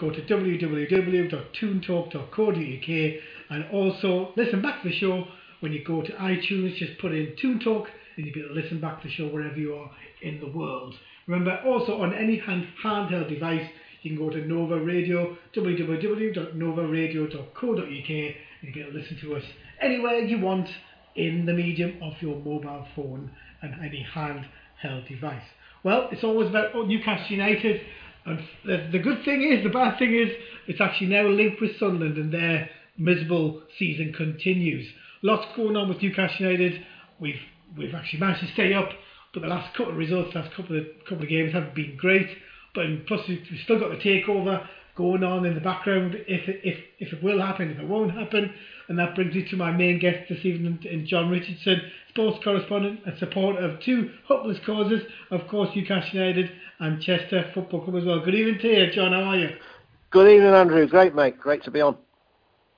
go to www.toontalk.co.uk and also listen back to the show when you go to iTunes. Just put in Toon Talk and you'll be able to listen back to the show wherever you are in the world. Remember, also on any hand, handheld device, you can go to Nova Radio, www.novaradio.co.uk, and you to listen to us anywhere you want in the medium of your mobile phone and any handheld device. Well, it's always about Newcastle United, and the, the good thing is, the bad thing is, it's actually now linked with Sunderland, and their miserable season continues. Lots going on with Newcastle United. We've we've actually managed to stay up, but the last couple of results, last couple of couple of games haven't been great. But plus we've still got the takeover going on in the background. If if if it will happen, if it won't happen, and that brings me to my main guest this evening, in John Richardson, sports correspondent and supporter of two hopeless causes, of course Newcastle United and Chester Football Club as well. Good evening to you, John. How are you? Good evening, Andrew. Great, mate. Great to be on.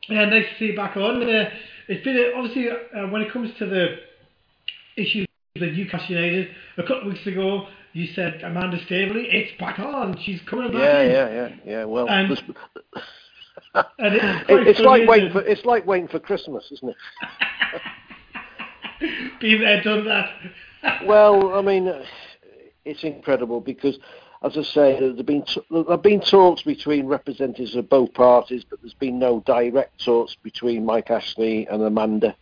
Yeah, nice to see you back on. Uh, it's been uh, obviously uh, when it comes to the issues with the Newcastle United. A couple of weeks ago, you said Amanda Staveley, it's back on. She's coming back Yeah, in. yeah, yeah, yeah. Well, And- And it's, it's like waiting it? for it's like waiting for Christmas, isn't it? Been there, done that. Well, I mean, uh, it's incredible because, as I say, there've been t- there've been talks between representatives of both parties, but there's been no direct talks between Mike Ashley and Amanda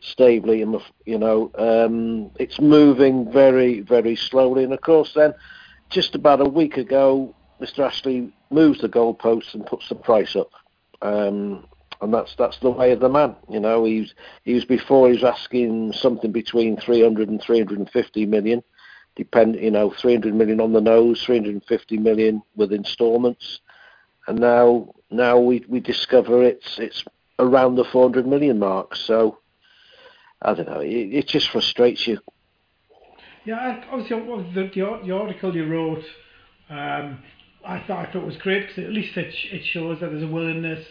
Staveley, and you know, um, it's moving very, very slowly. And of course, then, just about a week ago, Mr. Ashley moves the goalposts and puts the price up. Um, and that's that's the way of the man. You know, he's he was before he was asking something between 300 and 350 million, depend you know 300 million on the nose, 350 million with instalments, and now now we we discover it's it's around the 400 million mark. So I don't know, it, it just frustrates you. Yeah, obviously, the, the, the article you wrote, um, I thought I thought was great because at least it, it shows that there's a willingness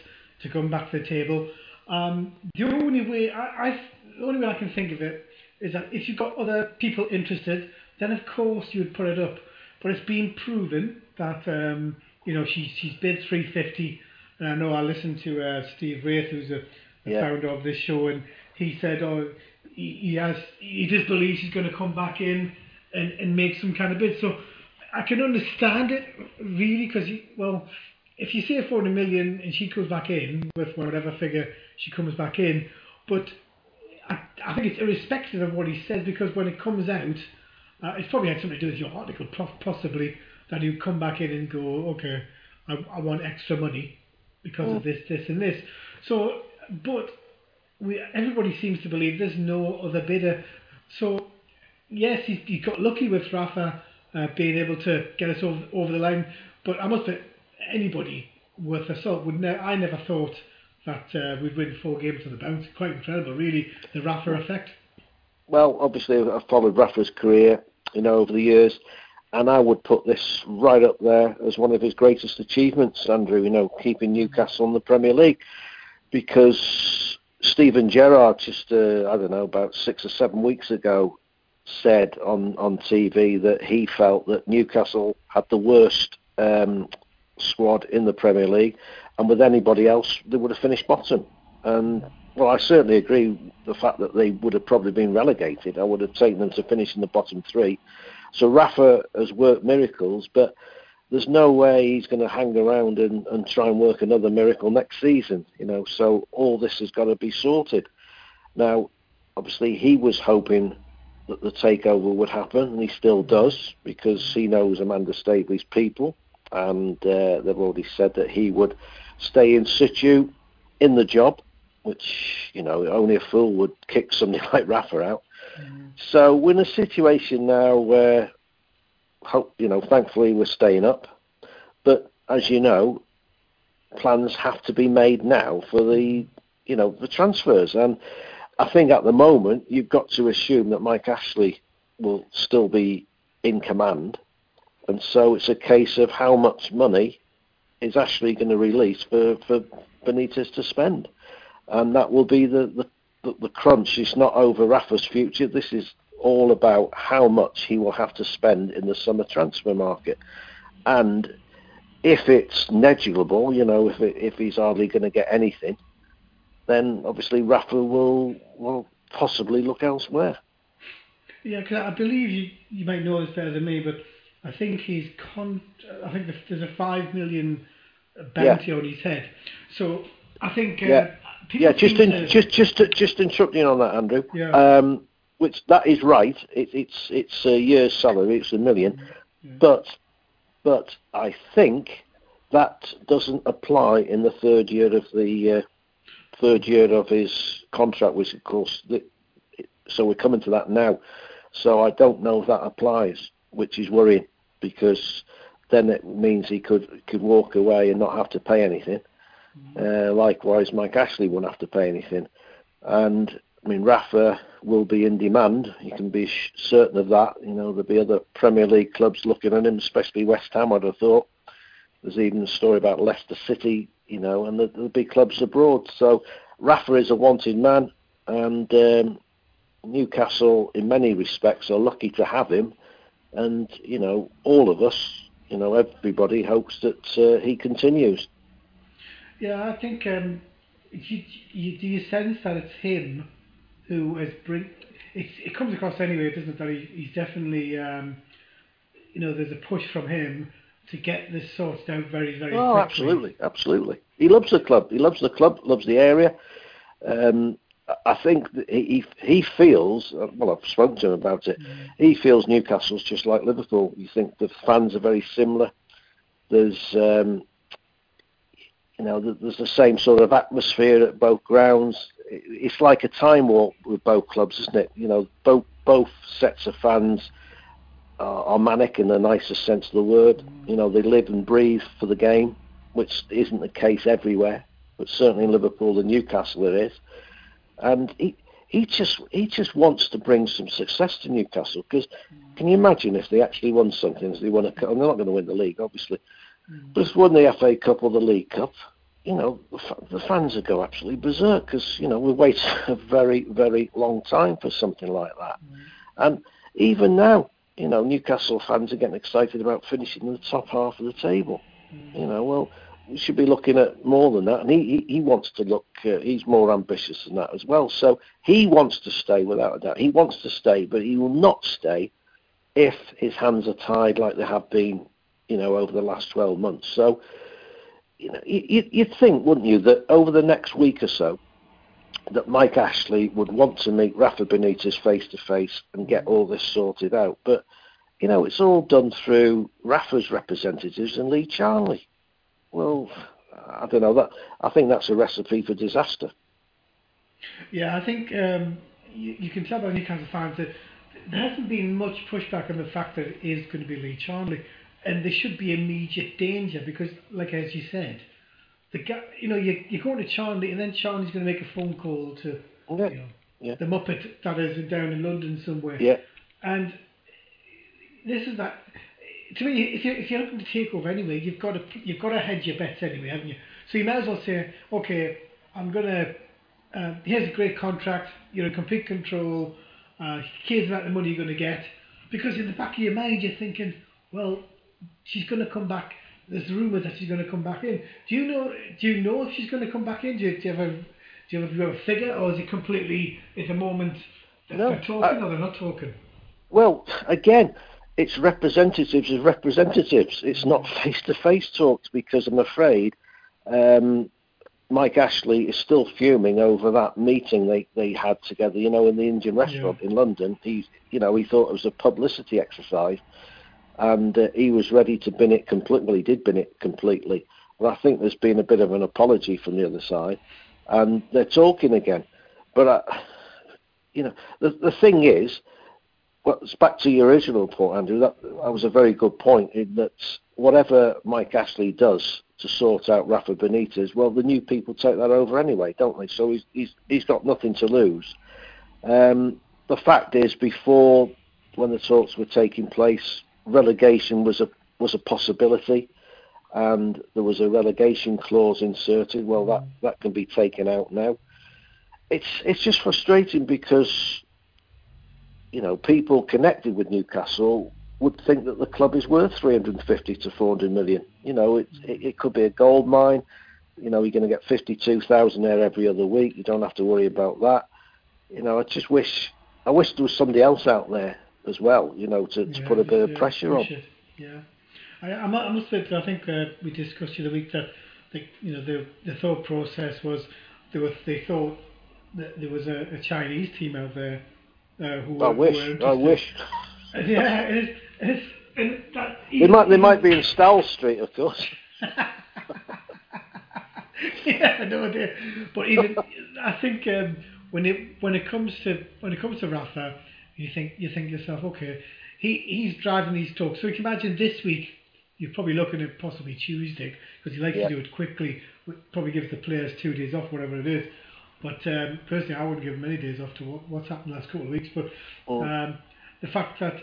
to come back to the table. Um, the only way I, I the only way I can think of it is that if you've got other people interested, then of course you would put it up. But it's been proven that um, you know she she's bid 350, and I know I listened to uh, Steve Wraith, who's a, the Yeah. founder of this show, and he said, oh, he, he has he just believes he's going to come back in and, and make some kind of bid. So I can understand it really because well, if you say 400 million and she comes back in with whatever figure she comes back in, but I, I think it's irrespective of what he says because when it comes out, uh, it's probably had something to do with your article, possibly that you come back in and go, okay, I, I want extra money because of this, this, and this. So, but we everybody seems to believe there's no other bidder. So yes, he, he got lucky with Rafa uh, being able to get us over, over the line. But I must admit, anybody worth a salt would. Ne- I never thought that uh, we'd win four games to the bounce. Quite incredible, really, the Rafa effect. Well, obviously, I've followed Rafa's career, you know, over the years, and I would put this right up there as one of his greatest achievements, Andrew. You know, keeping Newcastle in the Premier League, because Steven Gerrard just, uh, I don't know, about six or seven weeks ago, said on on TV that he felt that Newcastle had the worst um, squad in the Premier League, and with anybody else, they would have finished bottom. And well, I certainly agree with the fact that they would have probably been relegated. I would have taken them to finish in the bottom three. So Rafa has worked miracles, but there's no way he's going to hang around and, and try and work another miracle next season. You know, so all this has got to be sorted. Now, obviously, he was hoping that the takeover would happen, and he still does because he knows Amanda Staveley's people, and uh, they've already said that he would stay in situ in the job, which you know only a fool would kick somebody like Rafa out. Mm. So we're in a situation now where, hope you know, thankfully we're staying up, but as you know, plans have to be made now for the you know the transfers and. I think at the moment you've got to assume that Mike Ashley will still be in command, and so it's a case of how much money is Ashley going to release for, for Benitez to spend, and that will be the, the the, crunch. It's not over Rafa's future. This is all about how much he will have to spend in the summer transfer market, and if it's negligible, you know, if it, if he's hardly going to get anything, then obviously Rafa will will possibly look elsewhere. Yeah, because I believe you you might know this better than me, but I think he's con. I think there's a five million bounty yeah. on his head. So I think. Uh, yeah. Yeah, just in, just just just interrupting on that, Andrew. Yeah. Um, which that is right. It, it's it's a year's salary. It's a million, yeah. but but I think that doesn't apply in the third year of the uh, third year of his contract, which of course, the, so we're coming to that now. So I don't know if that applies, which is worrying because then it means he could could walk away and not have to pay anything. Uh, likewise, Mike Ashley won't have to pay anything, and I mean Rafa will be in demand. You can be certain of that. You know there'll be other Premier League clubs looking at him, especially West Ham. I'd have thought. There's even a story about Leicester City you know, and the, the big clubs abroad. So Rafa is a wanted man, and um, Newcastle, in many respects, are lucky to have him. And you know, all of us, you know, everybody hopes that uh, he continues. Yeah, I think. Um, you, you, do you sense that it's him who has bring? It, it comes across anyway, doesn't it? That he, he's definitely, um, you know, there's a push from him to get this sorted out very, very oh, quickly. absolutely, absolutely. He loves the club. He loves the club. Loves the area. Um, I think he he feels. Well, I've spoken to him about it. Mm. He feels Newcastle's just like Liverpool. You think the fans are very similar. There's um, you know there's the same sort of atmosphere at both grounds. It's like a time warp with both clubs, isn't it? You know, both both sets of fans are manic in the nicest sense of the word. You know, they live and breathe for the game, which isn't the case everywhere, but certainly in Liverpool and Newcastle it is. And he he just he just wants to bring some success to Newcastle because can you imagine if they actually won something? If they won a cup, and they're not going to win the league, obviously, mm. but if won the FA Cup or the League Cup, you know the fans would go absolutely berserk because you know we wait a very very long time for something like that, mm. and even now you know, Newcastle fans are getting excited about finishing in the top half of the table. Mm. You know, well, we should be looking at more than that. And he, he, he wants to look, uh, he's more ambitious than that as well. So he wants to stay without a doubt. He wants to stay, but he will not stay if his hands are tied like they have been, you know, over the last 12 months. So, you know, you, you'd think, wouldn't you, that over the next week or so, that Mike Ashley would want to meet Rafa Benitez face to face and get all this sorted out. But, you know, it's all done through Rafa's representatives and Lee Charnley. Well, I don't know. That I think that's a recipe for disaster. Yeah, I think um, you, you, can tell by Newcastle fans that there hasn't been much pushback on the fact that it is going to be Lee Charnley, and there should be immediate danger because, like as you said, the guy, you know, you, you're going to Charlie, and then Charlie's going to make a phone call to yeah. you know, yeah. the Muppet that is down in London somewhere. Yeah. And this is that. To me, if you're if you're looking to take over anyway, you've got to you've got to hedge your bets anyway, haven't you? So you might as well say, okay, I'm gonna. Uh, here's a great contract. You're in complete control. Uh, here's about the money you're going to get, because in the back of your mind you're thinking, well, she's going to come back there's rumours that she's going to come back in. Do you know? Do you know if she's going to come back in? Do you, do you have a do you have a, figure, or is it completely at the moment no, they're talking I, or they're not talking? Well, again, it's representatives of representatives. It's not face-to-face talks because I'm afraid um, Mike Ashley is still fuming over that meeting they, they had together. You know, in the Indian restaurant yeah. in London. He, you know, he thought it was a publicity exercise and uh, he was ready to bin it completely. He did bin it completely. But I think there's been a bit of an apology from the other side, and they're talking again. But I, you know, the the thing is, well, it's back to your original point, Andrew. That, that was a very good point. In that, whatever Mike Ashley does to sort out Rafa Benitez, well, the new people take that over anyway, don't they? So he's he's he's got nothing to lose. Um, the fact is, before when the talks were taking place, relegation was a was a possibility, and there was a relegation clause inserted. Well, that that can be taken out now. It's it's just frustrating because you know people connected with Newcastle would think that the club is worth 350 to 400 million. You know, it, it, it could be a gold mine. You know, you're going to get 52,000 there every other week. You don't have to worry about that. You know, I just wish I wish there was somebody else out there as well. You know, to, to put a bit of yeah, pressure on. Yeah, I, I, mu- I must admit, I think uh, we discussed the other week that the, you know the the thought process was there was they thought that there was a, a Chinese team out there uh, who I were, who wish. were I wish. Yeah, it is, it is, and that, They might. They might be in Stowell Street, of course. yeah, no idea. But even I think um, when it when it comes to when it comes to Rafa, you think you think to yourself, okay, he he's driving these talks. So you can imagine this week, you're probably looking at possibly Tuesday because he likes Yeah. to do it quickly. Probably gives the players two days off, whatever it is. But um, personally, I wouldn't give him any days off to what, what's happened the last couple of weeks. But Mm. um, the fact that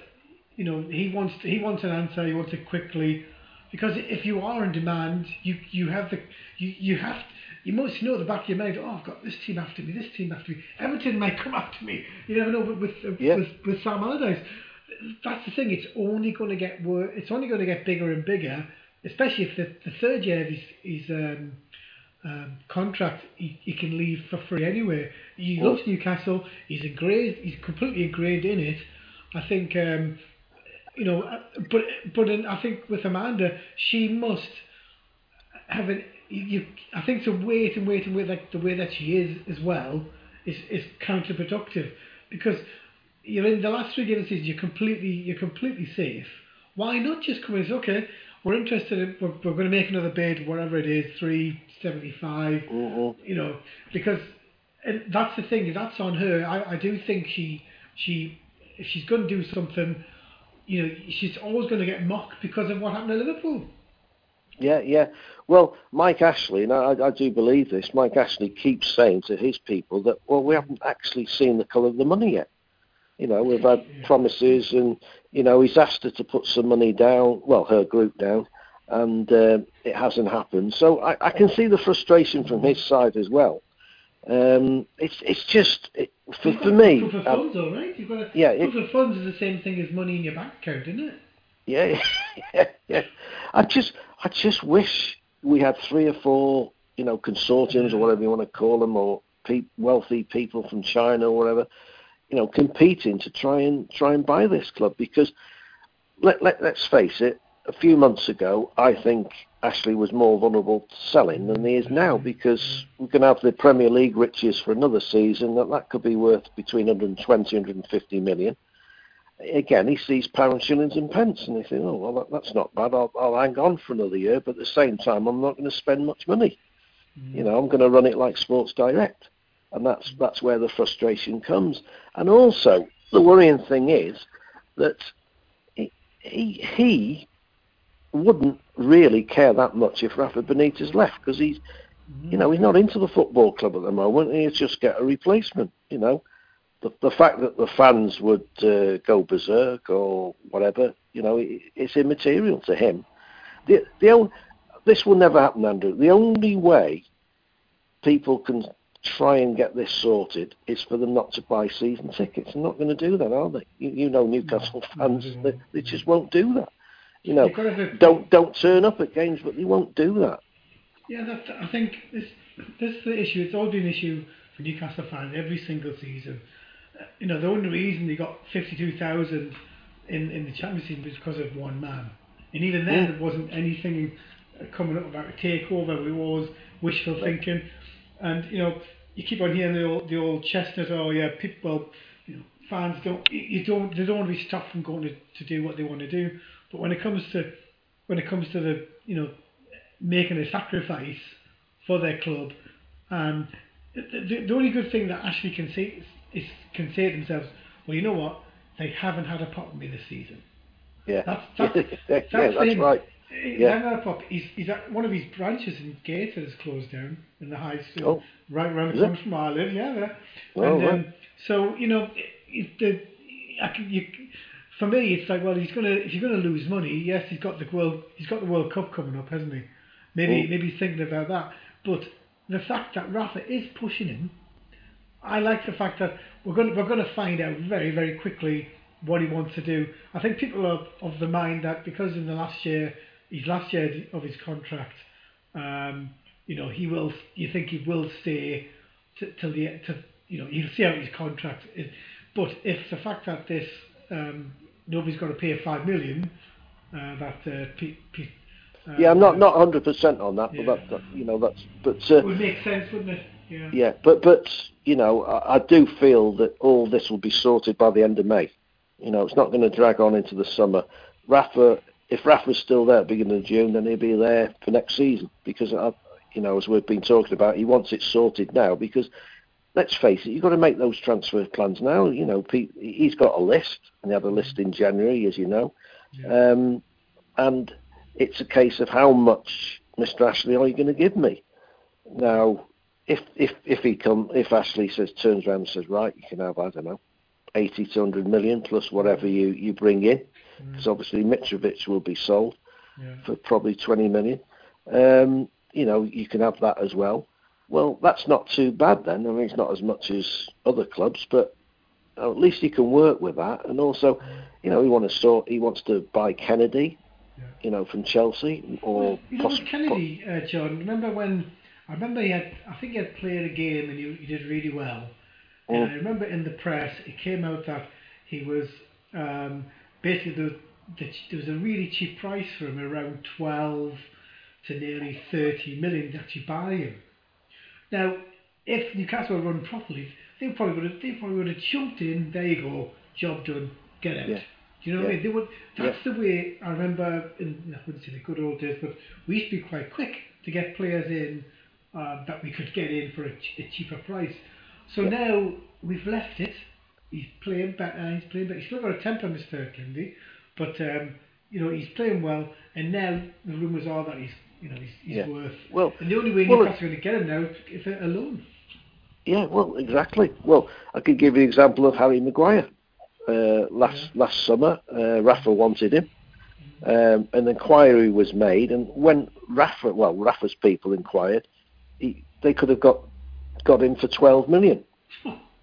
you know he wants to, he wants an answer, he wants it quickly, because if you are in demand, you you have the you you have you must know the back of your mind. Oh, I've got this team after me, this team after me. Everton might come after me. You never know. But with, uh, Yeah. with, with Sam Allardyce, that's the thing. It's only going to get worse. It's only going to get bigger and bigger, especially if the, the third year of his, his um, um, contract he, he can leave for free anyway. He Well- loves Newcastle. He's ingrained. He's completely ingrained in it. I think. Um, you know, uh, but but in, I think with Amanda, she must have an. You, you, I think to wait and wait and wait like the way that she is as well is is counterproductive because you're in the last three games season. You're completely you're completely safe. Why not just come in and say, okay, we're interested. In, we're, we're going to make another bid, whatever it is, three seventy five Mhm. you know, because and that's the thing. That's on her. I, I do think she she if she's going to do something, you know, she's always going to get mocked because of what happened at Liverpool. Yeah, yeah. Well, Mike Ashley, and I, I do believe this. Mike Ashley keeps saying to his people that, well, we haven't actually seen the colour of the money yet. You know, we've had promises, and you know, he's asked her to put some money down. Well, her group down, and uh, it hasn't happened. So I, I can see the frustration from his side as well. Um, it's it's just it, for for me. proof of um, funds, all right. You've got a, Yeah, it- of funds is the same thing as money in your bank account, isn't it? Yeah, yeah, yeah. I just, I just wish we had three or four, you know, consortiums or mm-hmm. whatever you want to call them, or pe- wealthy people from China or whatever, you know, competing to try and try and buy this club. Because let, let let's face it, a few months ago, I think Ashley was more vulnerable to selling than he is now. Mm-hmm. Because we can have the Premier League riches for another season that that could be worth between 120, 150 million again, he sees pounds, shillings, and pence, and he thinks, oh, well, that, that's not bad. I'll, I'll hang on for another year, but at the same time, I'm not going to spend much money. Mm. You know, I'm going to run it like Sports Direct, and that's that's where the frustration comes. And also, the worrying thing is that he he, he wouldn't really care that much if Rafa Benitez left because he's mm. you know he's not into the football club at the moment. He'll just get a replacement. You know, the the fact that the fans would uh, go berserk or whatever, you know, it, it's immaterial to him. The the only, this will never happen, Andrew. The only way people can try and get this sorted is for them not to buy season tickets. They're not going to do that, are they? You, you know, Newcastle fans, they, they just won't do that. You know, You've got to have a- don't don't turn up at games, but they won't do that. Yeah, I think this this is the issue. It's always been an issue for Newcastle fans every single season. You know, the only reason they got fifty-two thousand in in the championship was because of one man, and even then Mm. there wasn't anything coming up about a takeover. It was wishful thinking, and you know, you keep on hearing the old the old chestnut. Oh yeah, people, you know, fans don't you don't they don't want to be stopped from going to, to do what they want to do. But when it comes to when it comes to the you know making a sacrifice for their club. Um, the, the, the only good thing that Ashley can say is, is can say to themselves, well, you know what, they haven't had a pot with me this season. Yeah, That's- that's- yeah, that's that's him. right. Yeah. Pop, he's, he's at, one of his branches in Gator has closed down in the high street, Oh. right around the corner from where I live. Yeah, there. Oh, and, um, right. so you know, the, I can, you, for me, it's like, well, he's gonna if you're gonna lose money, yes, he's got the world, he's got the World Cup coming up, hasn't he? Maybe Mm. maybe he's thinking about that. But the fact that Rafa is pushing him, I like the fact that we're going to, we're going to find out very very quickly what he wants to do. I think people are of the mind that because in the last year, his last year of his contract, um, you know, he will. You think he will stay t- till the to you know you'll see out his contract. Is, but if the fact that this um, nobody's got to pay five million, uh, that uh, P, P, uh, Yeah, I'm not not 100 percent on that, Yeah. but that, that you know that's but It uh, would make sense, wouldn't it? Yeah. yeah, but but you know I, I do feel that all this will be sorted by the end of May. You know, it's not going to drag on into the summer. Rafa, if Rafa's still there at the beginning of June, then he'll be there for next season because I, you know as we've been talking about, he wants it sorted now because. Let's face it, you've got to make those transfer plans now. You know, he's got a list, and he had a list in January, as you know. Yeah. Um, and it's a case of how much, Mr. Ashley, are you going to give me? Now, if if if he come, if Ashley says turns around and says, right, you can have I don't know, eighty to hundred million plus whatever you you bring in, because obviously Mitrovic will be sold yeah. for probably twenty million. Um, you know, you can have that as well. Well, that's not too bad then. I mean, it's not as much as other clubs, but at least he can work with that. And also, you know, he wants to sort, he wants to buy Kenedy, Yeah. you know, from Chelsea or Well, you know, poss- with Kenedy, uh, John. Remember when? I remember he had. I think he had played a game and he, he did really well. And. I remember in the press, it came out that he was um, basically there was, the, there was a really cheap price for him, around twelve to nearly thirty million to actually buy him. Now, if Newcastle had run properly, they probably would have. They probably would have jumped in. There you go, job done, get out. Yeah. Do you know what I mean? They would. That's the way I remember. In, I wouldn't say the good old days, but we used to be quite quick to get players in uh, that we could get in for a, ch- a cheaper price. So now we've left it. He's playing better. He's playing better. He's still got a temper, Mister Kenedy, but um, you know he's playing well. And now the rumours are that he's, you know, he's, he's Yeah. worth. Well, And the only way well, Newcastle are going to get him now is a loan. yeah, well, exactly. Well, I could give you an example of Harry Maguire. Uh, last last summer, uh, Rafa wanted him. Um, an inquiry was made, and when Rafa, well, Rafa's people inquired, he, they could have got got him for 12 million.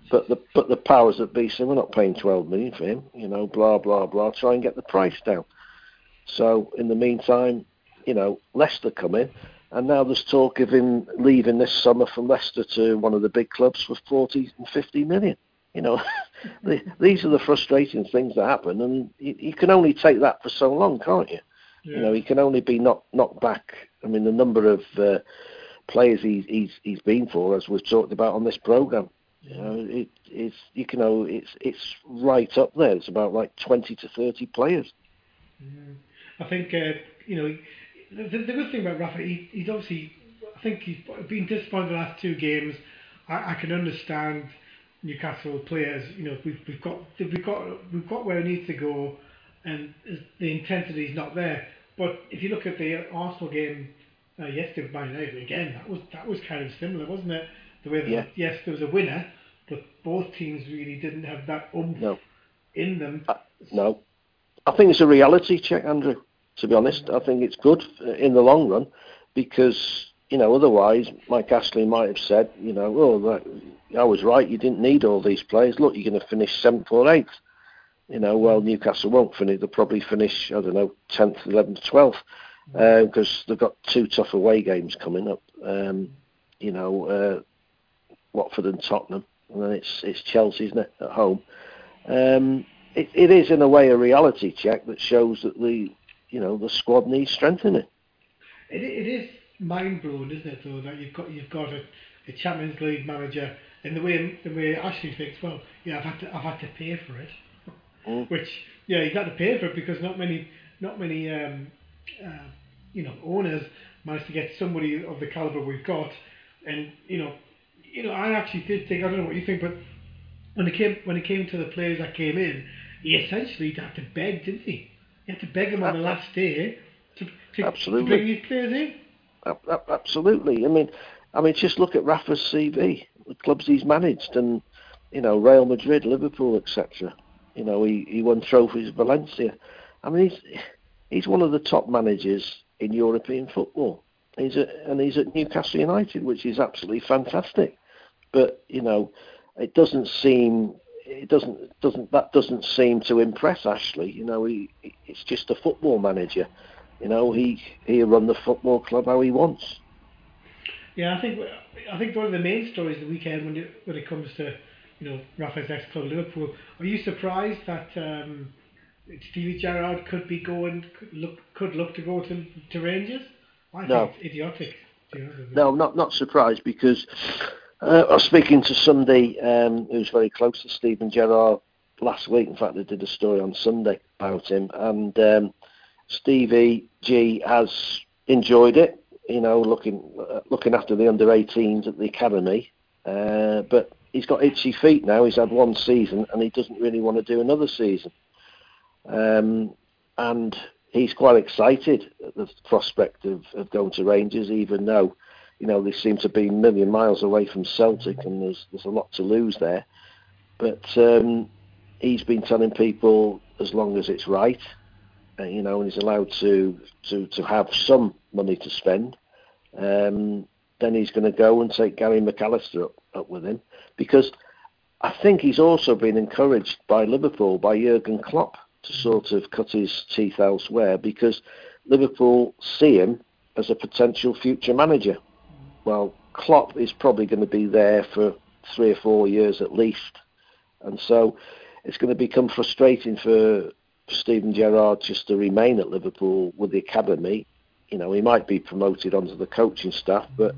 But the but the powers that be said we're not paying 12 million for him. You know, blah blah blah. Try and get the price down. So in the meantime, you know, Leicester come in, and now there's talk of him leaving this summer from Leicester to one of the big clubs for 40 and 50 million. You know, the, these are the frustrating things that happen, and you, you can only take that for so long, can't you? You know, he can only be knocked knocked back. I mean, the number of uh, players he's he's he's been for, as we've talked about on this program, you know, it, it's you know it's it's right up there. It's about like twenty to thirty players. Yeah. I think uh, you know the, the good thing about Rafa, he, he's obviously I think he's been disappointed the last two games. I, I can understand Newcastle players. You know we've we've got we've got we've got where it needs to go, and the intensity is not there. But if you look at the Arsenal game uh, yesterday with Man United again, that was that was kind of similar, wasn't it? The way that Yeah. yes, there was a winner, but both teams really didn't have that oomph No. in them. No, I think it's a reality check, Andrew. To be honest, I think it's good in the long run because you know otherwise Mike Ashley might have said, you know, oh, that, I was right. You didn't need all these players. Look, you're going to finish seventh or eighth. You know, well Newcastle won't finish. They'll probably finish I don't know tenth, eleventh, twelfth because they've got two tough away games coming up. Um, you know, uh, Watford and Tottenham, and then it's it's Chelsea, isn't it, at home. Um, it, it is in a way a reality check that shows that the you know the squad needs strengthening. It, it is mind blowing, isn't it? Though that you've got you've got a, a Champions League manager, and the way the way Ashley thinks, well, yeah, I've had to I've had to pay for it, Mm. which yeah, he's had to pay for it because not many not many um, uh, you know owners managed to get somebody of the caliber we've got, and you know you know I actually did think I don't know what you think, but when it came when it came to the players that came in, he essentially had to beg, didn't he? He had to beg them on the last day to, to, Absolutely. to bring his players in. Absolutely. I mean, I mean, just look at Rafa's CV, the clubs he's managed, and you know, Real Madrid, Liverpool, etc. You know, he, he won trophies at Valencia. I mean, he's he's one of the top managers in European football. He's and he's at Newcastle United, which is absolutely fantastic. But you know, it doesn't seem it doesn't doesn't that doesn't seem to impress Ashley. You know, he it's just a football manager. You know, he he run the football club how he wants. Yeah, I think I think one of the main stories of the weekend when it, when it comes to you know Rafa's ex club Liverpool. Are you surprised that um, Stevie Gerrard could be going could look could look to go to to Rangers? I think No. it's idiotic. No, not not surprised because uh, I was speaking to somebody um, who's very close to Steven Gerrard last week. In fact, they did a story on Sunday about him, and um, Stevie G has enjoyed it. You know, looking uh, looking after the under 18s at the academy, uh, but he's got itchy feet now. He's had one season, and he doesn't really want to do another season. Um, and he's quite excited at the prospect of, of going to Rangers, even though, you know, they seem to be a million miles away from Celtic and there's, there's a lot to lose there. But um, he's been telling people as long as it's right, uh, you know, and he's allowed to, to, to have some money to spend, um, then he's going to go and take Gary McAllister up, up with him. Because I think he's also been encouraged by Liverpool, by Jurgen Klopp, to sort of cut his teeth elsewhere because Liverpool see him as a potential future manager. Well, Klopp is probably going to be there for three or four years at least, and so it's going to become frustrating for Steven Gerrard just to remain at Liverpool with the academy. You know, he might be promoted onto the coaching staff, but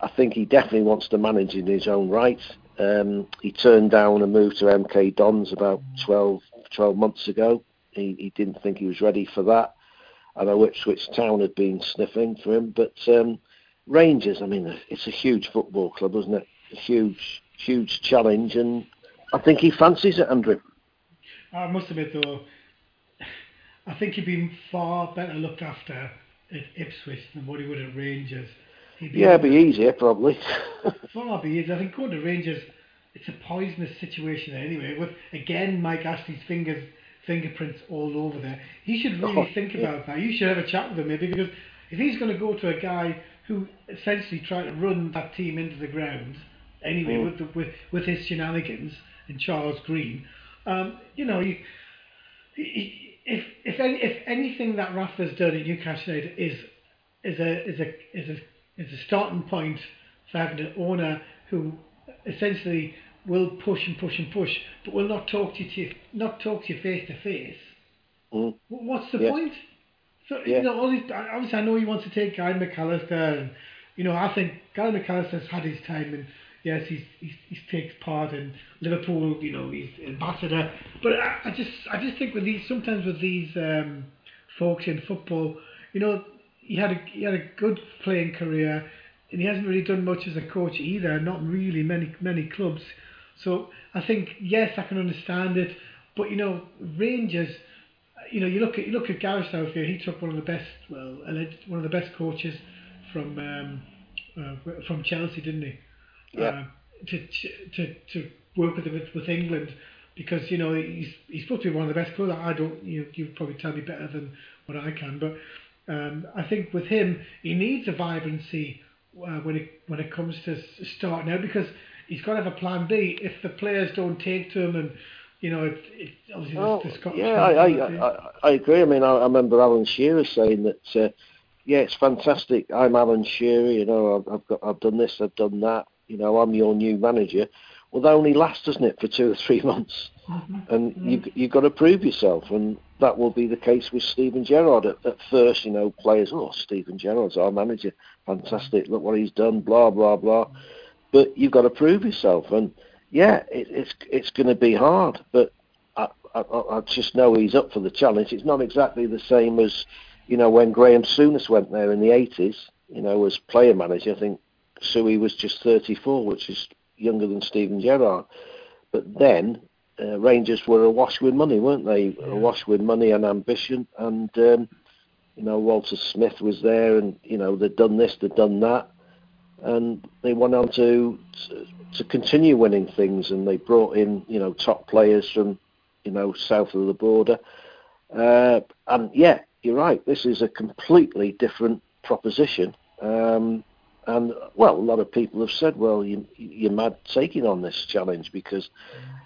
I think he definitely wants to manage in his own right. Um, he turned down a move to MK Dons about 12, 12 months ago. He, he didn't think he was ready for that. I know Ipswich Town had been sniffing for him, but um, Rangers, I mean, it's a huge football club, isn't it? A huge, huge challenge, and I think he fancies it, Andrew. I must admit though, I think he'd be far better looked after at Ipswich than what he would at Rangers. He'd Yeah, it'd be easier probably. far be easier. I think going to Rangers, it's a poisonous situation anyway. With again Mike Ashley's fingers fingerprints all over there. He should really Oh, think about that. You should have a chat with him maybe because if he's going to go to a guy who essentially tried to run that team into the ground anyway Mm. with, the, with with his shenanigans and Charles Green, um, you know, you, he- if if any, if anything that Rafa's done at Newcastle United is is a is a is a is a starting point for having an owner who essentially will push and push and push, but will not talk to you not talk to you face to face. Mm. What's the Yeah. point? So Yeah. you know, all these, obviously I know he wants to take Guy McAllister, and you know I think Guy McAllister's had his time, and yes, he's he's he takes part in Liverpool. You know, he's ambassador, but I, I just I just think with these sometimes with these um, folks in football, you know, he had a he had a good playing career, and he hasn't really done much as a coach either. Not really many many clubs. So I think yes, I can understand it, but you know, Rangers you know, you look at you look at Gareth Southgate. He took one of the best, well, alleged, one of the best coaches from um, uh, from Chelsea, didn't he? Yeah. Uh, to, to to work with with, with England because you know he's he's supposed to be one of the best coaches. I don't you you probably tell me better than what I can, but um, I think with him he needs a vibrancy uh, when it when it comes to starting out because he's got to have a plan B if the players don't take to him and you know it, it obviously Oh, the, the Scottish yeah, I, I. I, I agree. I mean, I, I remember Alan Shearer saying that, uh, yeah, it's fantastic. I'm Alan Shearer. You know, I've, I've got, I've done this, I've done that. You know, I'm your new manager. Well, that only lasts, doesn't it, for two or three months? Mhm. And Mhm. you, you've got to prove yourself, and that will be the case with Steven Gerrard. At, at first, you know, players, oh, Steven Gerrard's our manager, fantastic. Look what he's done, blah blah blah. But you've got to prove yourself, and yeah, it, it's it's going to be hard, but I, I, I just know he's up for the challenge. It's not exactly the same as, you know, when Graham Souness went there in the 80s, you know, as player manager. I think Suey was just 34, which is younger than Steven Gerrard. But then uh, Rangers were awash with money, weren't they? Yeah. Awash with money and ambition, and um, You know, Walter Smith was there, and you know they'd done this, they'd done that, and they went on to to continue winning things, and they brought in you know top players from you know south of the border, uh, and yeah, you're right. This is a completely different proposition. Um, and well, a lot of people have said, "Well, you, you're mad taking on this challenge because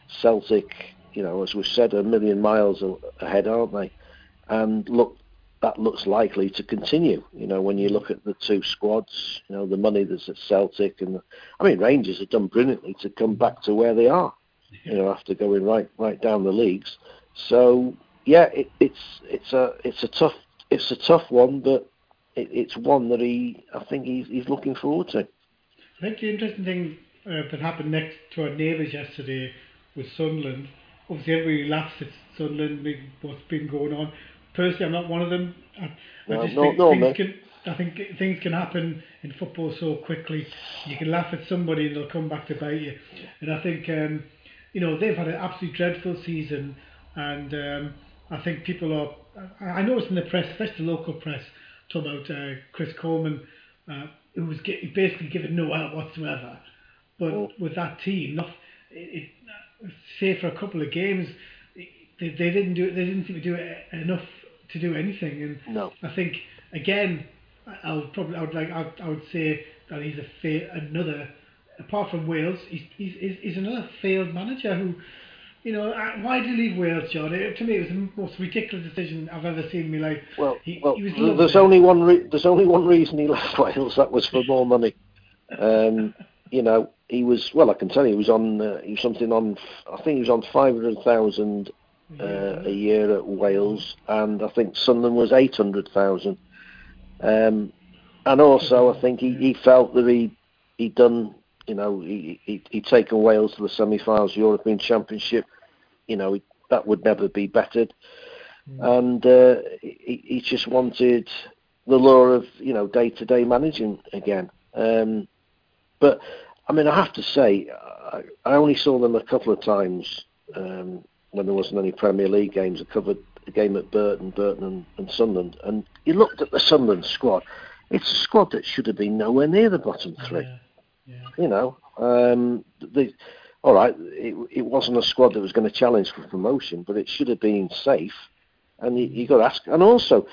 Celtic, you know, as we've said, a million miles ahead, aren't they?" And look, that looks likely to continue. You know, when you look at the two squads, you know, the money that's at Celtic and the, I mean, Rangers have done brilliantly to come back to where they are. You know, after going right right down the leagues. So yeah, it, it's it's a it's a tough it's a tough one, but it, it's one that he I think he's he's looking forward to. I think the interesting thing uh, that happened next to our neighbours yesterday was Sunderland. Obviously, everybody laughs at Sunderland, what's been going on. Personally, I'm not one of them. I, I just no, think no, things mate. can. I think things can happen in football so quickly. You can laugh at somebody and they'll come back to bite you. And I think, um, you know, they've had an absolutely dreadful season, and um, I think people are. I noticed in the press, especially the local press, talk about uh, Chris Coleman, uh, who was get, basically given no help whatsoever. But Oh. with that team, not it, it, say for a couple of games, they, they didn't do they didn't seem to do it enough to do anything. And No. I think again, I- would probably I would like I, I would say that he's a fa- another apart from Wales, he's, he's he's another failed manager who. You know, why did he leave Wales, John? It, to me, it was the most ridiculous decision I've ever seen in my life. Well, He- well, he there's only one re- there's only one reason he left Wales. That was for more money. Um, you know, he was well. I can tell you, he was on. Uh, he was something on. I think he was on five hundred thousand uh, a year at Wales, and I think Sunderland was eight hundred thousand. Um, and also, I think he, he felt that he he'd done. You know, he, he he'd taken Wales to the semi-finals, European Championship. You know, he, that would never be bettered, and uh, he, he just wanted the lure of you know day-to-day managing again. Um, but I mean, I have to say, I, I only saw them a couple of times um, when there wasn't any Premier League games. I covered a game at Burton, Burton and, and Sunderland, and you looked at the Sunderland squad. It's a squad that should have been nowhere near the bottom three. Yeah, yeah. You know, um, the, all right, it, it wasn't a squad that was going to challenge for promotion, but it should have been safe. And you, you got to ask, and also,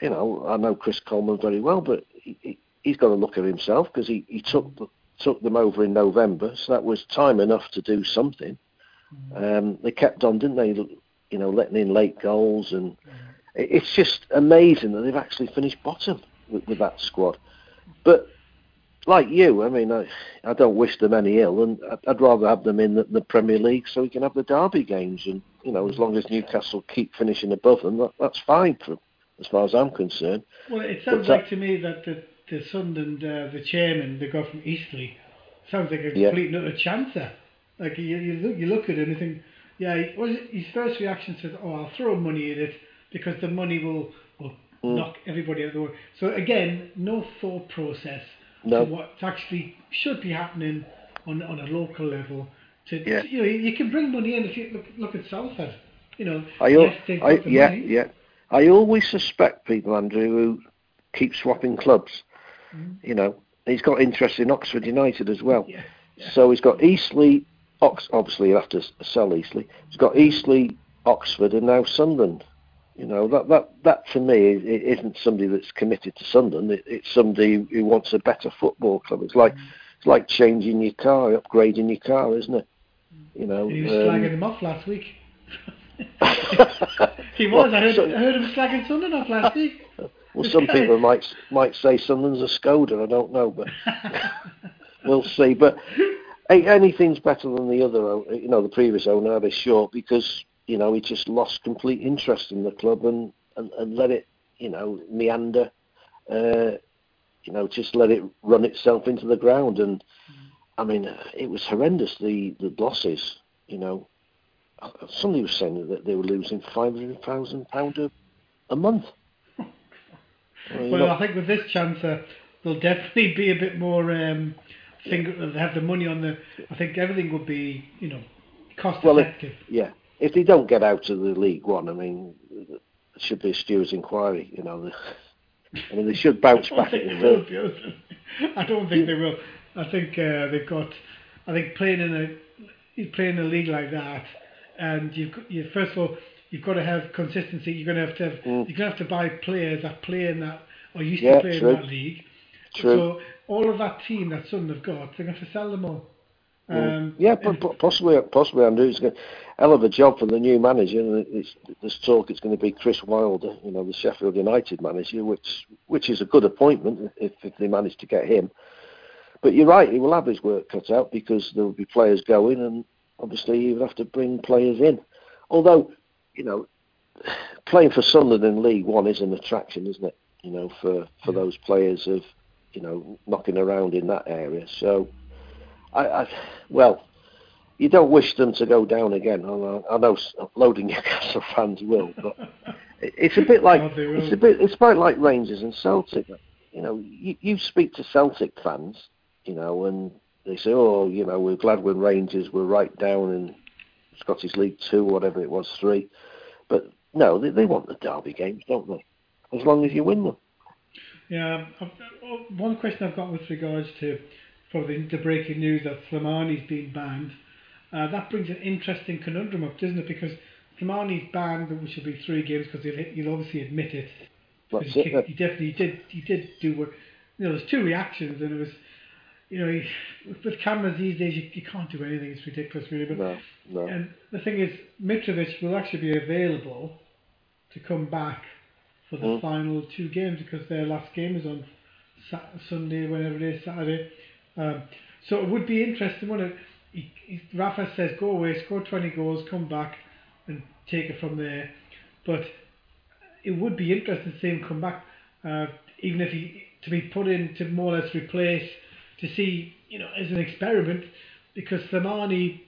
you know, I know Chris Coleman very well, but he, he, he's got to look at himself because he, he took the, took them over in November, so that was time enough to do something. Um, they kept on, didn't they? You know, letting in late goals, and it's just amazing that they've actually finished bottom with, with that squad. But like you, I mean, I, I don't wish them any ill, and I'd, I'd rather have them in the, the Premier League so we can have the derby games, and you know, as long as Newcastle keep finishing above them, that, that's fine for as far as I'm concerned. Well, it sounds But that- like to me that the the Sunderland, uh, the chairman, the guy from Eastleigh, sounds like a complete Yeah. utter chancer. Like you, you look, you look at him and think, yeah, he- it, his first reaction says, "Oh, I'll throw money at it because the money will will Mm. knock everybody out of the way." So again, no thought process No. to what actually should be happening on on a local level. To, Yeah. to- you know, you, you can bring money in if you look, look at Salford. You know, I, yes, I yeah, money. yeah. I always suspect people, Andrew, who keep swapping clubs. Mm. You know, he's got interest in Oxford United as well. Yeah, yeah. So he's got Eastleigh, Ox. Obviously, to sell Eastleigh. He's got Eastleigh, Oxford, and now Sunderland. You know that that that for me isn't somebody that's committed to Sunderland. It, it's somebody who wants a better football club. It's like it's like changing your car, upgrading your car, isn't it? You know. And he was um, slagging them off last week. he was. I heard, So- I heard him slagging Sunderland off last week. Well, some people might might say Sunderland's a Skoda. I don't know, but we'll see. But anything's better than the other. You know, the previous owner a short because you know he just lost complete interest in the club and and, and let it you know meander. Uh, you know, just let it run itself into the ground. And I mean, it was horrendous. The the losses. You know, somebody was saying that they were losing five hundred thousand pound a a month. Well, Well, I think with this chancer, there'll definitely be a bit more. Um, finger, they'll have the money on the. I think everything would be, you know, cost Well, it- effective. Yeah, if they don't get out of the League One, I mean, should be a steward's inquiry. You know, I mean, they should bounce I back. think at they the will. I don't think they will. I think uh, they've got. I think playing in a playing in a league like that, and you've you first of all you've got to have consistency. You're going to have to have, Mm. you're going to have to buy players that play in that or used Yeah, to play true. in that league. True. So all of that team that Sutton have got, they're going to have to sell them all. Um, yeah, po- possibly, possibly Andrew. It's a hell of a job for the new manager. and It's, there's talk it's going to be Chris Wilder, you know, the Sheffield United manager, which which is a good appointment if, if they manage to get him. But you're right, he will have his work cut out because there will be players going, and obviously he would have to bring players in. Although, you know, playing for Sunderland in League One is an attraction, isn't it? You know, for for those players of, you know, knocking around in that area. So, I, I well, you don't wish them to go down again. I know, I know loading Newcastle fans will, but it's a bit like it's a bit it's about like Rangers and Celtic. You know, you, you speak to Celtic fans, you know, and they say, oh, you know, we're glad when Rangers were right down in Scottish League Two, whatever it was, three. But no, they, they want the derby games, don't they? As long as you win them. Yeah, um, I've, oh, one question I've got with regards to probably the breaking news that Slimani's been banned. Uh, that brings an interesting conundrum up, doesn't it? Because Slimani's banned, which will be three games, because he'll, he'll obviously admit it. That's he, it. he definitely did. He did do what. You know, there's two reactions, and it was, you know, he, with cameras these days, you, you can't do anything. It's ridiculous, really. But No, no. and the thing is, Mitrovic will actually be available to come back for the Mm. final two games because their last game is on Sat- Sunday, whenever it is, Saturday. Um, so it would be interesting, wouldn't it? He, he, Rafa says, go away, score 20 goals, come back and take it from there. But it would be interesting to see him come back, uh, even if he to be put in to more or less replace, to see, you know, as an experiment, because Slimani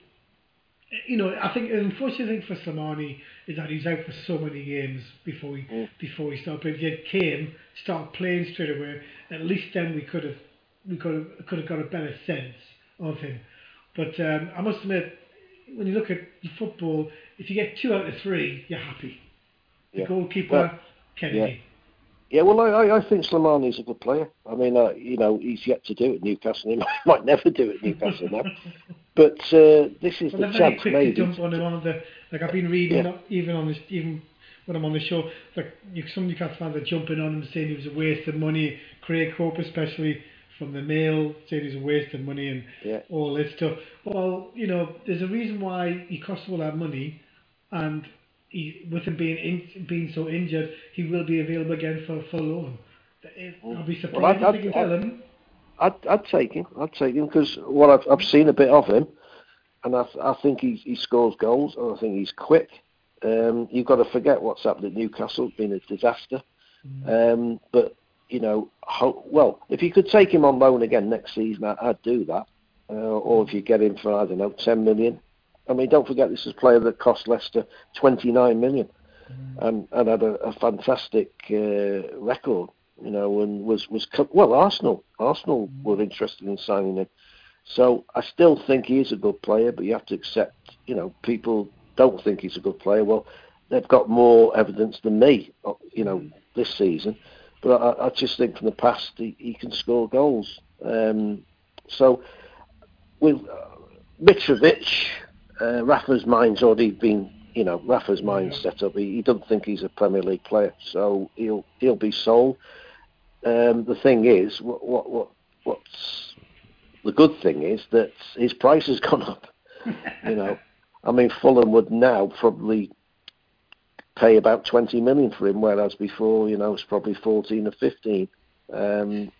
you know, I think the unfortunate thing for Slimani is that he's out for so many games before he Mm. before he started. But if he had came, started playing straight away, at least then we could have we could have could have got a better sense of him. But um, I must admit, when you look at football, if you get two out of three, you're happy. The Yeah. goalkeeper, Well, Kenedy. Yeah, well, I, I- I think Slimani's a good player. I mean, uh, you know, he's yet to do it at Newcastle. He might, might never do it at Newcastle now. But uh, this is But the chance, maybe. jump on him on the like I've been reading Yeah. even on this even when I'm on the show like you, some Newcastle fans are jumping on him saying he was a waste of money. Craig Hope especially from the Mail saying he's a waste of money and Yeah. all this stuff. Well, you know, there's a reason why he costs all that money, and he, with him being in, being so injured, he will be available again for for loan. I'll be surprised Well, if they can I- tell him. I'd, I'd take him. I'd take him because what I've, I've seen a bit of him, and I, I think he, he scores goals, and I think he's quick. Um, you've got to forget what's happened at Newcastle. It's been a disaster. Um, but you know, ho- well, if you could take him on loan again next season, I, I'd do that. Uh, or if you get him for I don't know, ten million. I mean, don't forget this is a player that cost Leicester twenty nine million, and and had a, a fantastic uh, record. You know, and was was well Arsenal. Arsenal were interested in signing him. So I still think he is a good player, but you have to accept, you know, people don't think he's a good player. Well, they've got more evidence than me, uh, you know, this season. But I, I just think from the past he, he can score goals. Um, so with uh, Mitrovic, uh, Rafa's mind's already been, you know, Rafa's mind's set up. He, he doesn't think he's a Premier League player, so he'll he'll be sold. Um, the thing is, what what what what's the good thing is that his price has gone up. you know, I mean, Fulham would now probably pay about 20 million for him, whereas before, you know, it's probably 14 or 15. Um,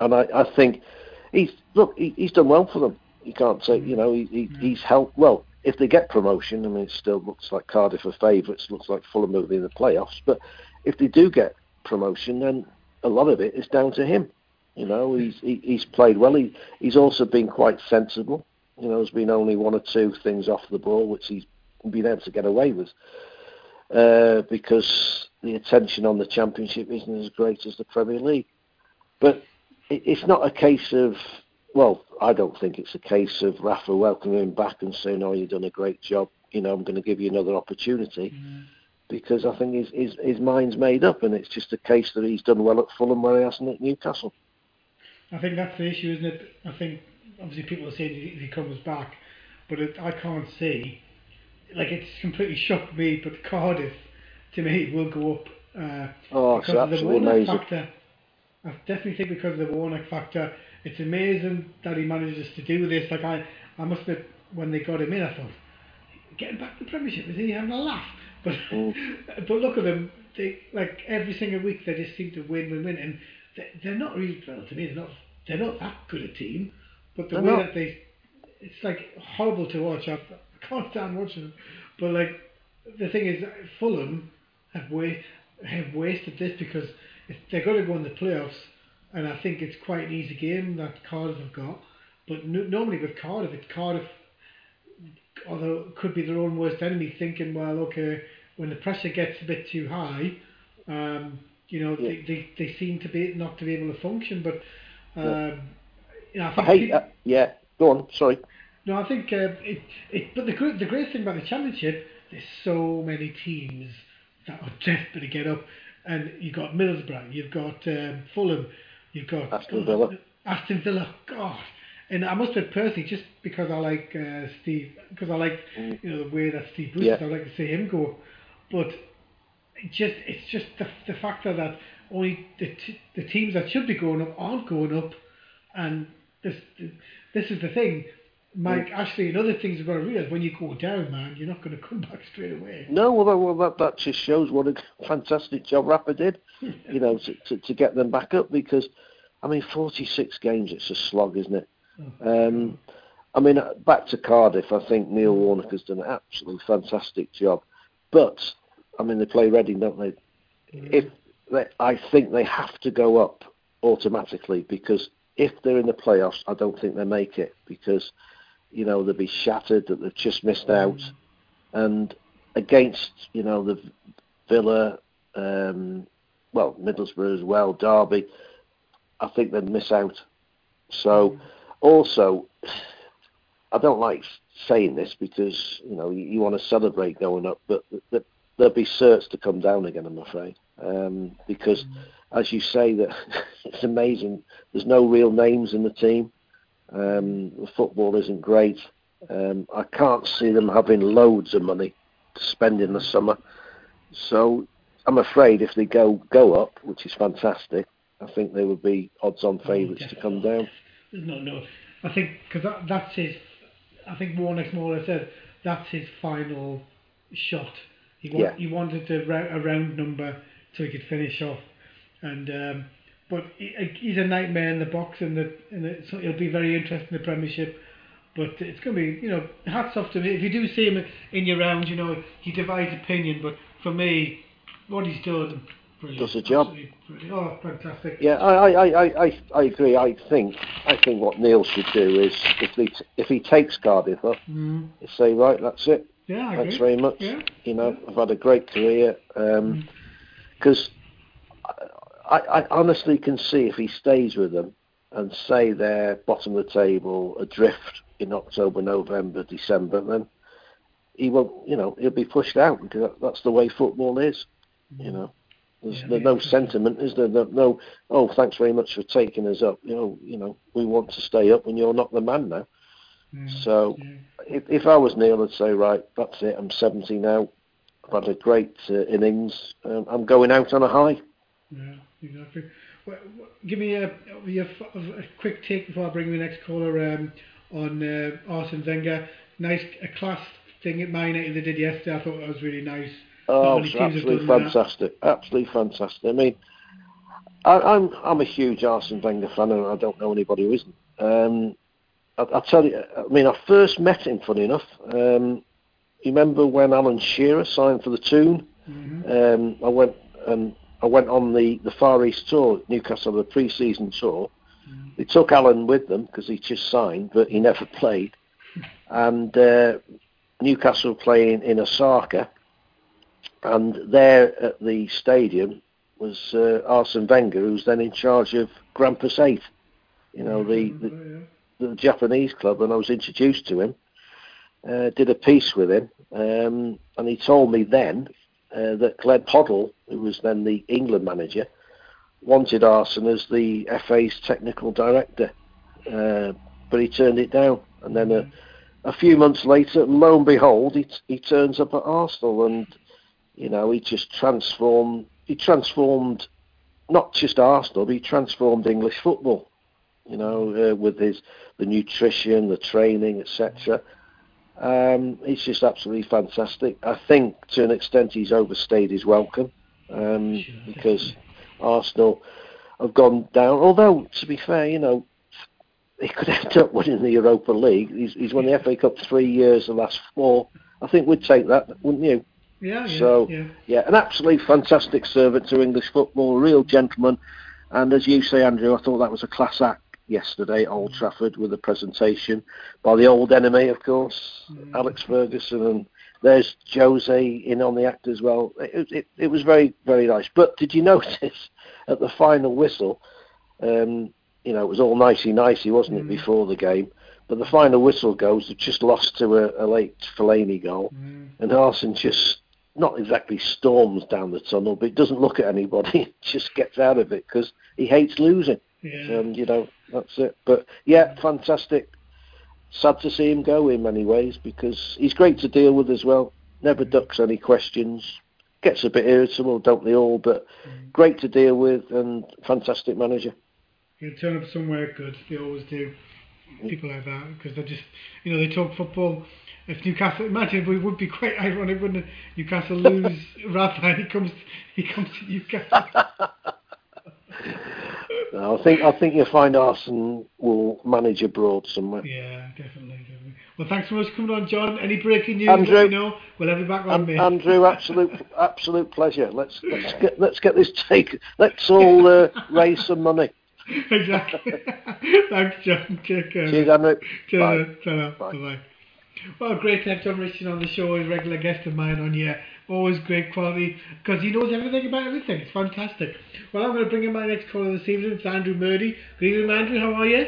and I, I think he's look, he, he's done well for them. You can't say, you know, he, he, he's helped. Well, if they get promotion, I mean, it still looks like Cardiff are favourites. Looks like Fulham will be in the playoffs. But if they do get promotion, then a lot of it is down to him. You know, he's he, he's played well. He he's also been quite sensible. You know, there's been only one or two things off the ball which he's been able to get away with uh, because the attention on the Championship isn't as great as the Premier League. But it, it's not a case of well, I don't think it's a case of Rafa welcoming him back and saying, "Oh, you've done a great job. You know, I'm going to give you another opportunity." because I think his, his his mind's made up, and it's just a case that he's done well at Fulham where he hasn't at Newcastle. I think that's the issue, isn't it? I think obviously people are saying if he comes back, but it, I can't see. Like it's completely shocked me, but Cardiff to me will go up uh, oh, because of the Warnock amazing. factor. I definitely think because of the Warnock factor. It's amazing that he manages to do this. Like I, I must admit, when they got him in, I thought, getting back to the Premiership, is he having a laugh? But Mm. but look at them. They like every single week they just seem to win, win, win, and they, they're not really well to me. They're not they're not that good a team, but the They're way not. that they, it's like horrible to watch. I, I can't stand watching them. But like the thing is, Fulham have wa- have wasted this because if they're going to go in the playoffs, and I think it's quite an easy game that Cardiff have got. But no, normally with Cardiff, it's Cardiff, although it could be their own worst enemy, thinking, well, okay, when the pressure gets a bit too high, um, you know, Yeah. they, they, they seem to be not to be able to function. But um, you know, I I hate that. Yeah, go on. Sorry. no, I think uh, it, it. But the great, the great thing about the championship, there's so many teams that are desperate to get up, and you've got Middlesbrough, you've got um, Fulham, you've got Aston Villa. Aston Villa, God. And I must admit, personally, just because I like uh, Steve, because I like Mm. you know the way that Steve Bruce, Yeah. I like to see him go. But it just it's just the, the factor that only the t- the teams that should be going up aren't going up, and this this is the thing. Mike Ashley and other things have got to realise when you go down, man, you're not going to come back straight away. No, well, that- well that, that just shows what a fantastic job Rafa did, you know, to, to, to get them back up because, I mean, 46 games, it's a slog, isn't it? Um, I mean, uh, back to Cardiff, I think Neil Warnock has done an absolutely fantastic job. But, I mean, they play Reading, don't they? If they, I think they have to go up automatically because if they're in the playoffs, I don't think they make it because, you know, they'll be shattered that they've just missed out. And against, you know, the Villa, um, well, Middlesbrough as well, Derby, I think they'd miss out. So, also, I don't like saying this because you know you, you want to celebrate going up, but th- th- there'll be certs to come down again. I'm afraid um, because, as you say, that it's amazing. There's no real names in the team. Um, the football isn't great. Um, I can't see them having loads of money to spend in the summer. So I'm afraid if they go go up, which is fantastic, I think they would be odds-on favourites to come down. There's no, no. I think because that, that's his. I think Warnock's more or said that's his final shot. He, want, Yeah. he wanted a, a round number so he could finish off, and um, but he, he's a nightmare in the box, and the, and the, so it'll be very interesting in the Premiership. But it's going to be, you know, hats off to him. If you do see him in your round, you know, he divides opinion. But for me, what he's done, brilliant. Does the job. Oh, fantastic. Yeah, I, I, I, I, I agree. I think I think what Neil should do is if he if he takes Cardiff up, Mm. say right, that's it. Yeah, I Thanks agree. very much. Yeah. You know, I've had a great career. Because I, I honestly can see if he stays with them and say they're bottom of the table, adrift in October, November, December, then he won't. You know, he'll be pushed out because that's the way football is. You know. There's, Yeah, there's yeah. no sentiment, is there? No, no, oh, thanks very much for taking us up. You know, you know, we want to stay up, and you're not the man now. Mm. So, Yeah. if, if I was Neil, I'd say, right, that's it. I'm 70 now. I've had a great uh, innings. Um, I'm going out on a high. Well, give me a, a, a quick take before I bring the next caller um, on uh, Arsene Wenger. Nice, a class thing at Man United they did yesterday. I thought that was really nice. Oh, it's absolutely done that. fantastic. Absolutely fantastic. I mean, I, I'm I'm a huge Arsene Wenger fan, and I don't know anybody who isn't. Um, I, I'll tell you. I mean, I first met him. Funny enough, um, you remember when Alan Shearer signed for the Toon? Mhm. Um, I went and I went on the, the Far East tour, Newcastle, the pre-season tour. They took Alan with them because he just signed, but he never played. And uh, Newcastle playing in Osaka, and there at the stadium was uh, Arsene Wenger, who's then in charge of Grampus Eight, you know, the, the the Japanese club, and I was introduced to him. Uh, did a piece with him, um, and he told me then uh, that Glenn Hoddle, who was then the England manager, wanted Arsene as the FA's technical director, uh, but he turned it down. And then a, a few months later, lo and behold, he, he turns up at Arsenal, and you know he just transformed. He transformed not just Arsenal, but he transformed English football. You know, uh, with his the nutrition, the training, etc. Um, he's just absolutely fantastic. I think to an extent he's overstayed his welcome um, sure, because Arsenal have gone down. Although to be fair, you know, he could end up winning the Europa League. He's, he's won the FA Cup three years, the last four. I think we'd take that, wouldn't you? Yeah, yeah. So yeah, yeah an absolutely fantastic servant to English football, a real gentleman. And as you say, Andrew, I thought that was a class act yesterday, Old mm. Trafford, with a presentation by the old enemy, of course, mm. Alex Ferguson, and there's Jose in on the act as well. It, it, it was very, very nice. But did you notice at the final whistle, um, you know, it was all nicey-nicey, wasn't it, mm. before the game? But the final whistle goes, they've just lost to a, a late Fellaini goal, mm. and Arsene just not exactly storms down the tunnel, but it doesn't look at anybody. just gets out of it because he hates losing. Yeah. And you know that's it. But yeah, fantastic. Sad to see him go in many ways because he's great to deal with as well. Never mm. ducks any questions. Gets a bit irritable, don't they all? But mm. great to deal with and fantastic manager. He'll turn up somewhere good. They always do. Mm. People like that because they're just, you know, they talk football. If Newcastle, imagine it would be quite ironic, wouldn't it? Newcastle lose Rafa and he comes, he comes to Newcastle. I think I think you'll find Arsene will manage abroad somewhere. Yeah, definitely, definitely. Well, thanks so much for coming on, John. Any breaking news? Andrew, me know. We'll have you back on, me. Andrew, absolute absolute pleasure. Let's let's get let's get this take. Let's all uh, raise some money. exactly. thanks, John. Take care. Cheers, Andrew. Cheers. Bye. Bye. Bye. Well, great to have John Richardson on the show, a regular guest of mine on here always great quality because he knows everything about everything. It's fantastic. Well, I'm going to bring in my next caller this evening. It's Andrew Murdy. Good evening, Andrew. How are you?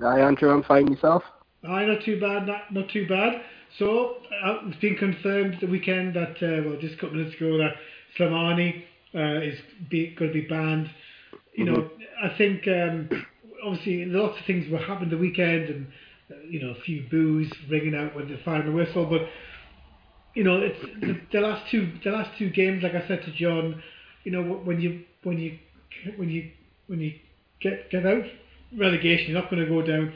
Hi, Andrew. I'm fine. Yourself? Hi, not too bad. Not, not too bad. So uh, it's been confirmed the weekend that uh, well, just a couple minutes ago that Slimani uh, is be, going to be banned. You mm-hmm. know, I think um, obviously lots of things were happening the weekend and uh, you know a few boos ringing out when they with the whistle, but you know, it's the, the, last two the last two games. Like I said to John, you know, when you when you when you when you get get out relegation, you're not going to go down.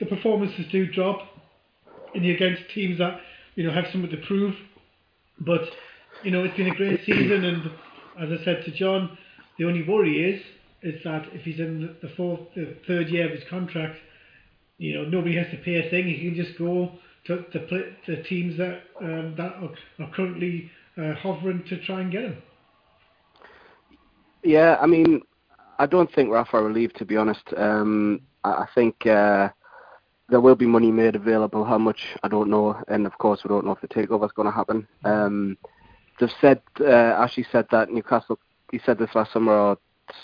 The performances do drop, and you're against teams that you know have something to prove. But you know, it's been a great season, and as I said to John, the only worry is is that if he's in the fourth, the third year of his contract, you know, nobody has to pay a thing. He can just go to, to play the teams that um, that are, are currently uh, hovering to try and get him. Yeah, I mean, I don't think Rafa will leave. To be honest, um, I think uh, there will be money made available. How much I don't know, and of course we don't know if the takeover is going to happen. Um, they've said uh, Ashley said that Newcastle. He said this last summer or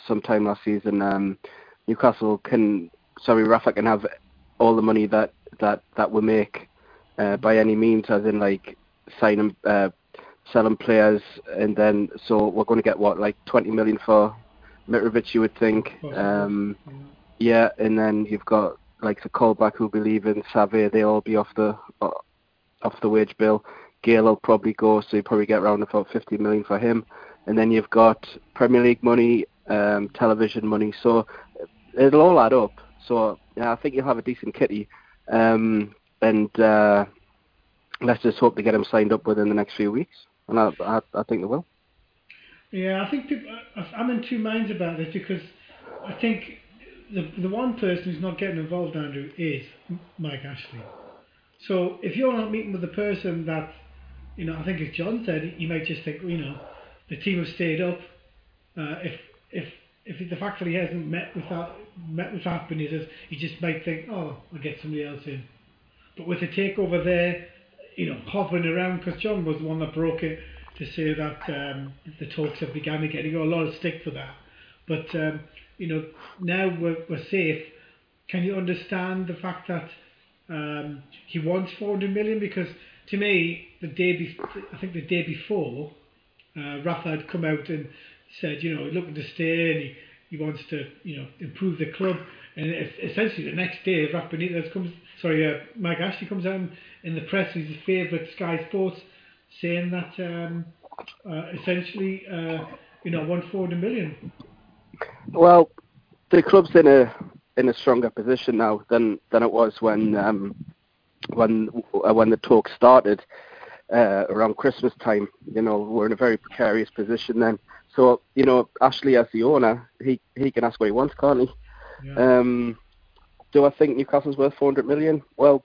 sometime last season. Um, Newcastle can, sorry, Rafa can have all the money that that that we make uh, by any means, as in like signing, uh, selling players, and then so we're going to get what like 20 million for Mitrovic, you would think. Um, yeah, and then you've got like the callback who believe in Save, they all be off the uh, off the wage bill. Gayle will probably go, so you probably get around about 50 million for him. And then you've got Premier League money, um, television money, so it'll all add up. So yeah, I think you'll have a decent kitty. Um, and uh, let's just hope to get him signed up within the next few weeks, and I, I, I think they will. Yeah, I think people, I'm in two minds about this because I think the the one person who's not getting involved, Andrew, is Mike Ashley. So if you're not meeting with the person that, you know, I think as John said, you might just think, you know, the team have stayed up. Uh, if if if the fact that he hasn't met with that met with Benitez, he just might think, oh, I'll get somebody else in. But with the takeover there, you know, hovering around, because John was the one that broke it to say that um, the talks have begun again. He got a lot of stick for that. But, um, you know, now we're, we're safe. Can you understand the fact that um, he wants 400 million? Because to me, the day be- I think the day before, uh, Rafa had come out and said, you know, he's looking to stay and he, he wants to, you know, improve the club. And essentially the next day, Rafa Benitez comes, sorry, uh, Mike Ashley comes out in the press he's his favourite Sky Sports saying that um, uh, essentially, uh, you know, won 400 million. Well, the club's in a in a stronger position now than than it was when um, when uh, when the talk started uh, around Christmas time. You know, we're in a very precarious position then. So you know, Ashley as the owner, he he can ask what he wants, can't he? Yeah. Um, do I think Newcastle's worth 400 million? Well,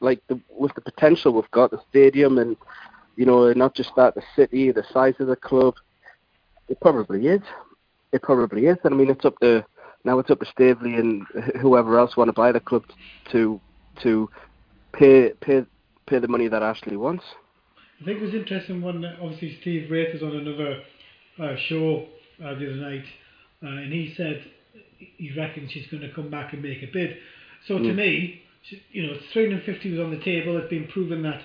like the, with the potential we've got, the stadium, and you know, not just that, the city, the size of the club, it probably is. It probably is. And I mean, it's up to now. It's up to Staveley and whoever else want to buy the club to to pay pay pay the money that Ashley wants. I think it was interesting when obviously Steve Wraith was on another uh, show uh, the other night, uh, and he said he reckons she's going to come back and make a bid. So to mm. me, you know, 350 was on the table. It's been proven that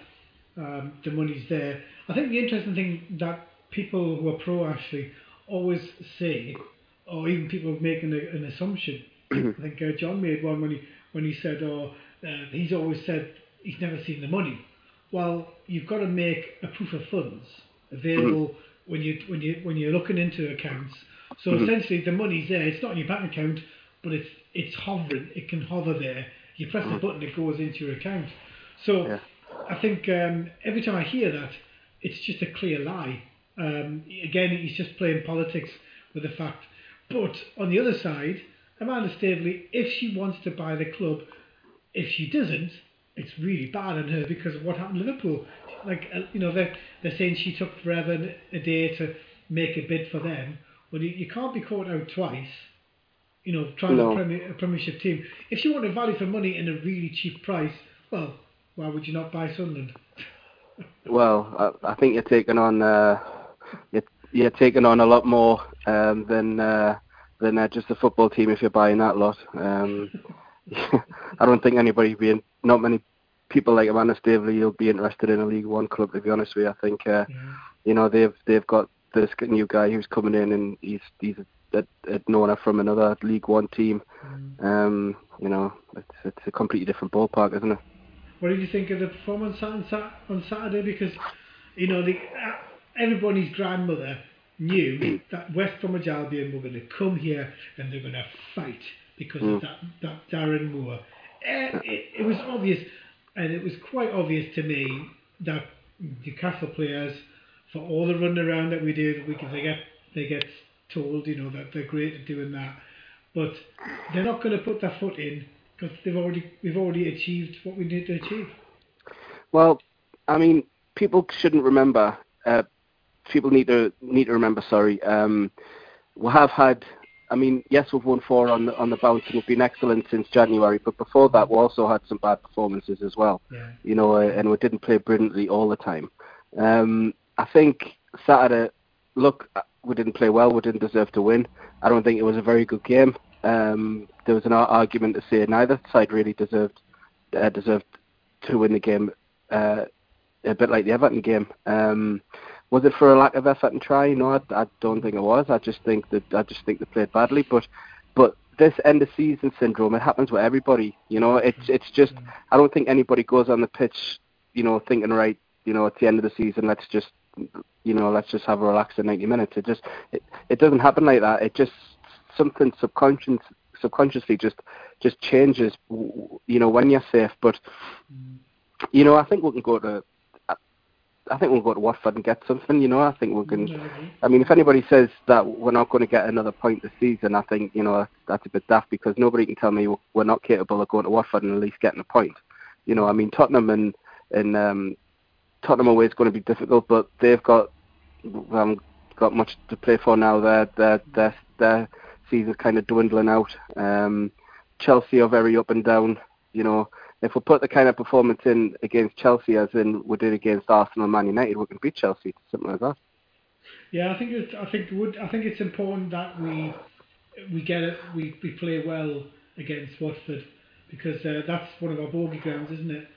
um, the money's there. I think the interesting thing that people who are pro Ashley always say, or even people making a, an assumption. I think uh, John made one when he when he said, "Oh, uh, he's always said he's never seen the money." Well, you've got to make a proof of funds available mm-hmm. when you when you when you're looking into accounts. So mm-hmm. essentially, the money's there. It's not in your bank account, but it's it's hovering. It can hover there. You press mm-hmm. the button, it goes into your account. So yeah. I think um, every time I hear that, it's just a clear lie. Um, again, he's just playing politics with the fact. But on the other side, Amanda Staveley, if she wants to buy the club, if she doesn't, it's really bad on her because of what happened to Liverpool. Like, uh, you know, they're, they're saying she took forever a day to make a bid for them. Well, you, you can't be caught out twice, you know, trying no. a, premier, a Premiership team. If she wanted value for money in a really cheap price, well, why would you not buy Sunderland? well, I, I think you're taking on uh, you're, you're taking on a lot more um, than uh, than uh, just a football team if you're buying that lot. Um, I don't think anybody being not many people like Amanda Staveley will be interested in a League One club. To be honest with you, I think uh, yeah. you know they've they've got this new guy who's coming in and he's he's a, a, a known from another League One team. Mm. Um, you know, it's it's a completely different ballpark, isn't it? What did you think of the performance on, on Saturday? Because you know the uh, everybody's grandmother knew that West Bromwich Albion were going to come here and they're going to fight because mm. of that, that Darren Moore. Uh, it, it was obvious, and it was quite obvious to me that Newcastle players, for all the running around that we do, we can, they get they get told, you know, that they're great at doing that, but they're not going to put their foot in because they've already we've already achieved what we need to achieve. Well, I mean, people shouldn't remember. Uh, people need to need to remember. Sorry, um, we have had. I mean, yes, we've won four on the on the bounce and we've been excellent since January. But before that, we also had some bad performances as well. Yeah. You know, uh, and we didn't play brilliantly all the time. Um, I think Saturday, look, uh, we didn't play well. We didn't deserve to win. I don't think it was a very good game. Um, there was an argument to say neither side really deserved uh, deserved to win the game. Uh, a bit like the Everton game. Um, was it for a lack of effort and try? No, I, I don't think it was. I just think that I just think they played badly. But but this end of season syndrome, it happens with everybody. You know, it's it's just I don't think anybody goes on the pitch, you know, thinking right, you know, at the end of the season, let's just you know, let's just have a relaxing 90 minutes. It just it, it doesn't happen like that. It just something subconscious subconsciously just just changes you know when you're safe but you know I think we can go to I think we'll go to Watford and get something. You know, I think we can. I mean, if anybody says that we're not going to get another point this season, I think you know that's a bit daft because nobody can tell me we're not capable of going to Watford and at least getting a point. You know, I mean, Tottenham and and um, Tottenham away is going to be difficult, but they've got um, got much to play for now. Their their their their season's kind of dwindling out. Um, Chelsea are very up and down. You know, if we put the kind of performance in against Chelsea as in we did against Arsenal and Man United, we can beat Chelsea, something like that. Yeah, I think it's, I think would I think it's important that we we get it we, we play well against Watford because uh, that's one of our bogey grounds, isn't it?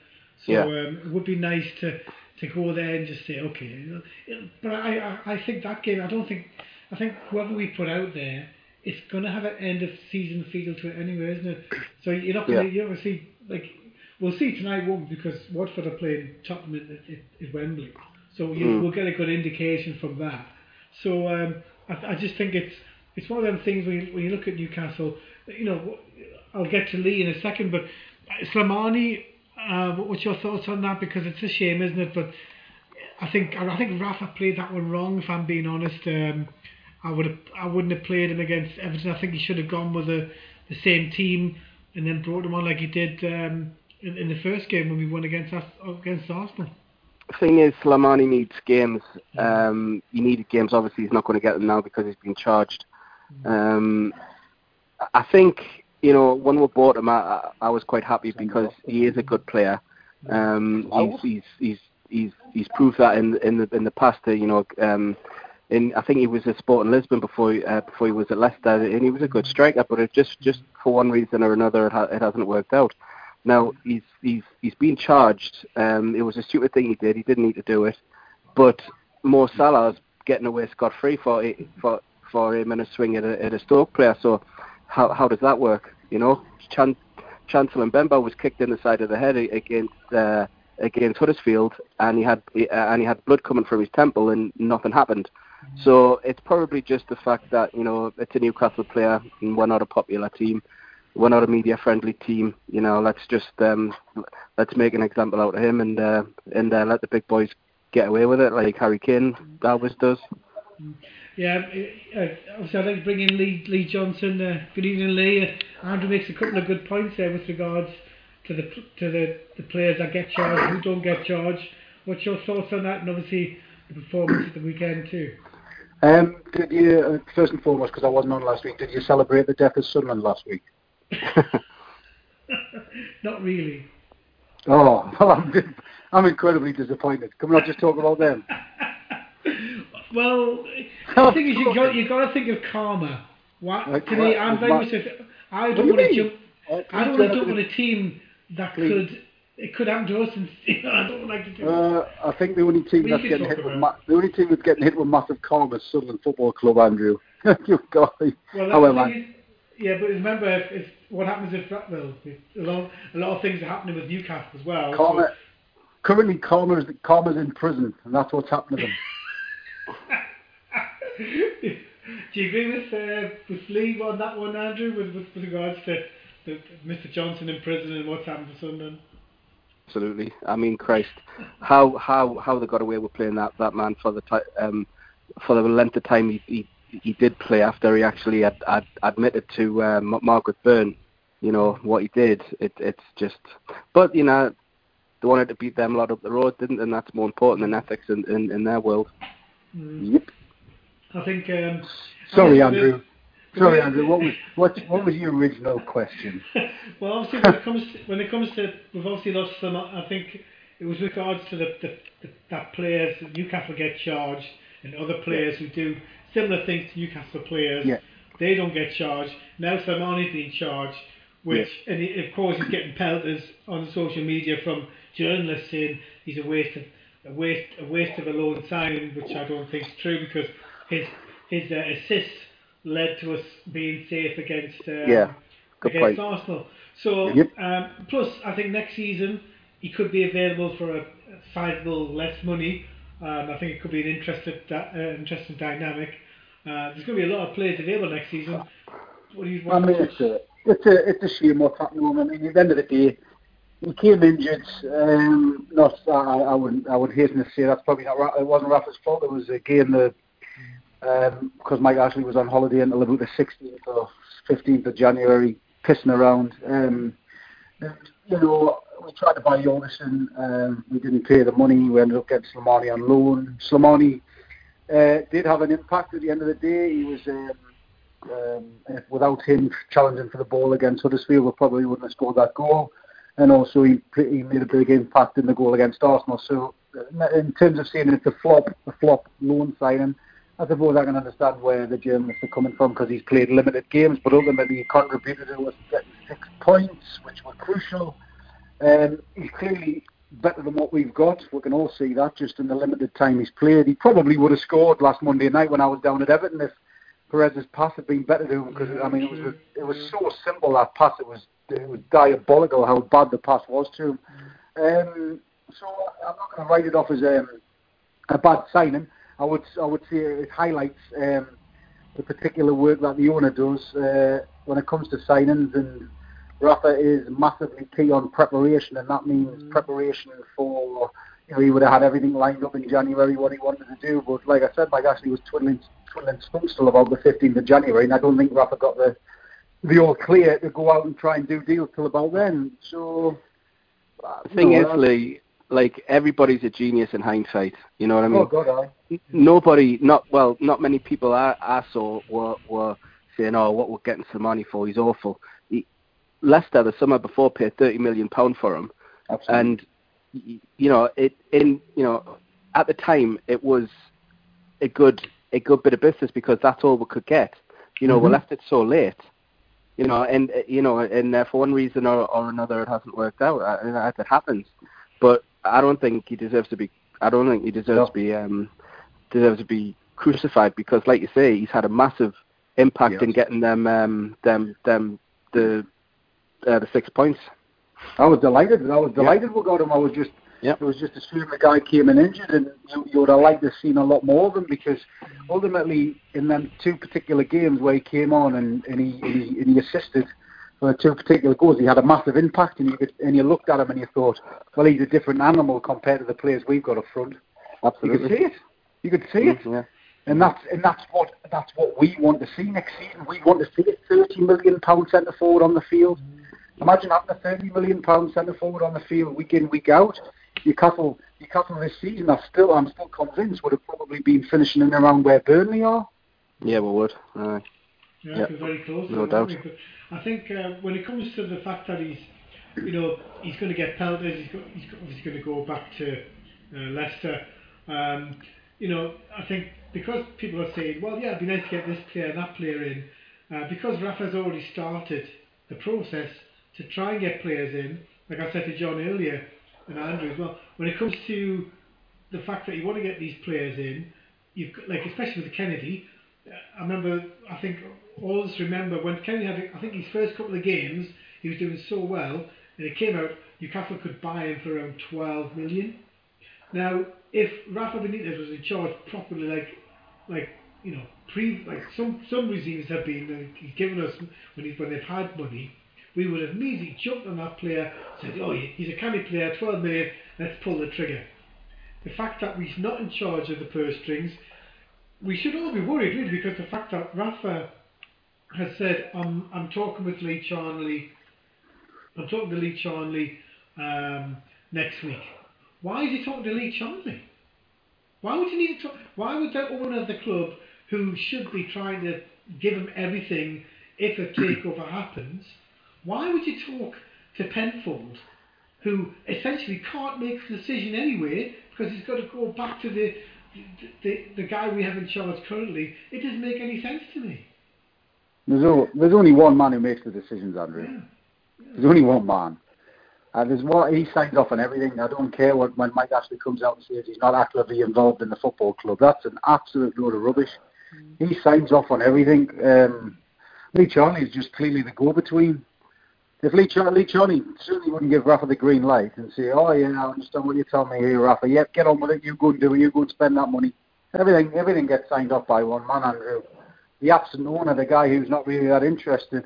So Yeah. um, it would be nice to, to go there and just say, okay. you know, it- But I, I, I think that game, I don't think, I think whoever we put out there, it's going to have an end of season feel to it anyway, isn't it? So you're not going to, you're going to see, like, we'll see tonight, won't? Because Watford are playing Tottenham at, at, at Wembley. So you, Mm. we'll get a good indication from that. So um, I, I just think it's it's one of them things when you, when you look at Newcastle, you know, I'll get to Lee in a second, but Slimani, uh, what's your thoughts on that? Because it's a shame, isn't it? But I think I think Rafa played that one wrong. If I'm being honest, um, I would have I wouldn't have played him against Everton. I think he should have gone with the the same team and then brought him on like he did um, in, in the first game when we won against us against Arsenal. The thing is, Slimani needs games. Um, he needed games. Obviously, he's not going to get them now because he's been charged. Um, I think you know when we bought him, I, I- was quite happy because he is a good player. Um, he's, he's he's he's he's proved that in in the in the past. uh, You know, um, in I think he was at Sporting Lisbon before uh, before he was at Leicester, and he was a good striker. But it just just for one reason or another, it, ha- it hasn't worked out. Now he's he's he's been charged. Um, it was a stupid thing he did. He didn't need to do it, but Mo Salah's getting away scot free for for for him and a swing at a, at a Stoke player. So how how does that work? You know, Chan, Chancel Mbemba was kicked in the side of the head against uh, against Huddersfield, and he had uh, and he had blood coming from his temple, and nothing happened. So it's probably just the fact that you know it's a Newcastle player, and we're not a popular team we're not a media friendly team. You know, let's just um, let's make an example out of him and uh, and uh, let the big boys get away with it, like Harry Kane always does. Yeah, uh, obviously I'd like to bring in Lee, Lee Johnson. Uh, good evening, Lee. Uh, Andrew makes a couple of good points there with regards to the to the, the players that get charged, who don't get charged. What's your thoughts on that? And obviously the performance at the weekend too. Um, did you, uh, first and foremost, because I wasn't on last week, did you celebrate the death of Sunderland last week? Not really. Oh, well, I'm, I'm incredibly disappointed. Can we not just talk about them? well, the thing is, you got you got to think of karma. What Uh, to me, I'm very much. A, I don't want to jump. I don't want to jump on a team that Please. could. It could happen to us, and you know, I don't like to do. Uh, I think the only team We that's getting hit with ma- the only team that's getting hit with massive karma is Sunderland Football Club, Andrew. You've got Well, is- yeah, but remember, if, if what happens if that well, a lot, a lot of things are happening with Newcastle as well. karma. Currently, karma is karma's in prison, and that's what's happening to them. Do you agree with uh, with Lee on that one, Andrew, with, with, regards to the, Mr. Johnson in prison and what's happened to Sunderland? Absolutely. I mean, Christ, how how how they got away with playing that that man for the ti- um for the length of time he he, he did play after he actually had, had admitted to um, Margaret Byrne, you know what he did. It it's just, but you know. They wanted to beat them a lot up the road, didn't? And that's more important than ethics in, in, in their world. Mm. Yep. I think. Um, Sorry, I think Andrew. Sorry, Andrew. What was what what was your original question? well, obviously, when it comes to, when it comes to we've obviously lost some. I think it was with regards to the, the, the that players Newcastle get charged and other players who do similar things to Newcastle players. Yeah. They don't get charged. Now Slimani's being charged, which and he, of course he's getting pelters on social media from journalists saying he's a waste of a waste a waste of a loan signing, which I don't think is true because his his uh, assist led to us being safe against um, Yeah, good against point. Arsenal. So Yep. um, plus I think next season he could be available for a sizable less money. Um, I think it could be an interesting uh, interesting dynamic. Uh, there's going to be a lot of players available next season. What do you? want? I mean, it's a it's a it's a shame what's happening. I mean, at the end of the day, he came injured. Um, not I, I wouldn't I would hasten to say that's probably not it wasn't Rafa's fault. It was a game that because Mike Ashley was on holiday until about the 16th or 15th of January, pissing around. Um, you know, we tried to buy Jorgensen. Um, we didn't pay the money. We ended up getting Slimani on loan. Slimani uh, did have an impact at the end of the day. He was. Um, um, without him challenging for the ball against Huddersfield, we probably wouldn't have scored that goal. And also, he, he made a big impact in the goal against Arsenal. So, uh, in terms of saying it's a flop, a flop loan signing, I suppose I can understand where the journalists are coming from because he's played limited games, but ultimately he contributed to us getting six points, which were crucial. Um, he's clearly better than what we've got. We can all see that just in the limited time he's played. He probably would have scored last Monday night when I was down at Everton if Perez's pass had been better to him because I mean it was it was so simple that pass. It was it was diabolical how bad the pass was to him. Um, so I'm not going to write it off as um, a bad signing. I would I would say it highlights um, the particular work that the owner does uh, when it comes to signings and Rafa is massively key on preparation, and that means mm. preparation for. You know, he would have had everything lined up in January what he wanted to do, but like I said, Mike Ashley was twiddling twiddling stumps till about the 15th of January, and I don't think Rafa got the the all clear to go out and try and do deals till about then. So uh, the thing is, uh, Lee, like everybody's a genius in hindsight. You know what I oh, mean? Oh God, I. Nobody, not well, not many people I, I saw were were saying, "Oh, what we're getting Slimani for? He's awful." He, Leicester the summer before paid thirty million pound for him, Absolutely. and you know it in you know at the time it was a good a good bit of business because that's all we could get. You know, mm-hmm. we left it so late. You know, and you know, and uh, for one reason or, or another, it hasn't worked out. Uh, it happens, but I don't think he deserves to be. I don't think he deserves no. to be um, deserves to be crucified because, like you say, he's had a massive impact yes. in getting them um, them them the uh, the six points. I was delighted. I was delighted yep. we got him. I was just yep. it was just a shame the guy came in injured, and you, you would have liked to have seen a lot more of him because ultimately in them two particular games where he came on and, and he and he, and he assisted for the two particular goals, he had a massive impact, and you could, and you looked at him and you thought, well, he's a different animal compared to the players we've got up front. Absolutely, you could see it. You could see it. Mm, yeah. And that's and that's what that's what we want to see next season. We want to see a thirty million pound centre forward on the field. Imagine having a thirty million pound centre forward on the field week in week out. Newcastle, Newcastle this season, I still I'm still convinced would have probably been finishing in around where Burnley are. Yeah, we would. Uh, yeah, yep. very close. No doubt. I think uh, when it comes to the fact that he's, you know, he's going to get pelted, he's, got, he's obviously going to go back to uh, Leicester. Um, you know, I think because people are saying, well, yeah, it'd be nice to get this player and that player in, uh, because Rafa's already started the process to try and get players in, like I said to John earlier and Andrew as well, when it comes to the fact that you want to get these players in, you've got, like especially with Kenedy, I remember, I think all of us remember when Kenedy had, I think his first couple of games, he was doing so well, and it came out Newcastle could buy him for around 12 million. Now, if Rafa Benitez was in charge properly, like, like you know, pre, like some some regimes have been, he's given us when he's when they've had money, we would have immediately jumped on that player, said, oh, he's a canny player, 12 million, let's pull the trigger. The fact that he's not in charge of the purse strings, we should all be worried, really, because the fact that Rafa has said, I'm, I'm talking with Lee Charnley, I'm talking to Lee Charnley um, next week. Why is he talking to Lee Charnley? Why would you need to talk? Why would the owner of the club, who should be trying to give him everything if a takeover happens, why would you talk to Penfold, who essentially can't make the decision anyway because he's got to go back to the the, the guy we have in charge currently? It doesn't make any sense to me. There's, o- there's only one man who makes the decisions, Andrew. Yeah. Yeah. There's only one man. And there's what he signs off on everything. I don't care what when Mike Ashley comes out and says he's not actively involved in the football club. That's an absolute load of rubbish. Mm. He signs off on everything. Um, Lee Charnley is just clearly the go-between if Lee, Ch- Lee Charnley certainly wouldn't give Rafa the green light and say, oh yeah, I understand what you're telling me here, Rafa. Yep, get on with it. You go and do it. You go and spend that money. Everything, everything gets signed off by one man, Andrew. The absent owner, the guy who's not really that interested.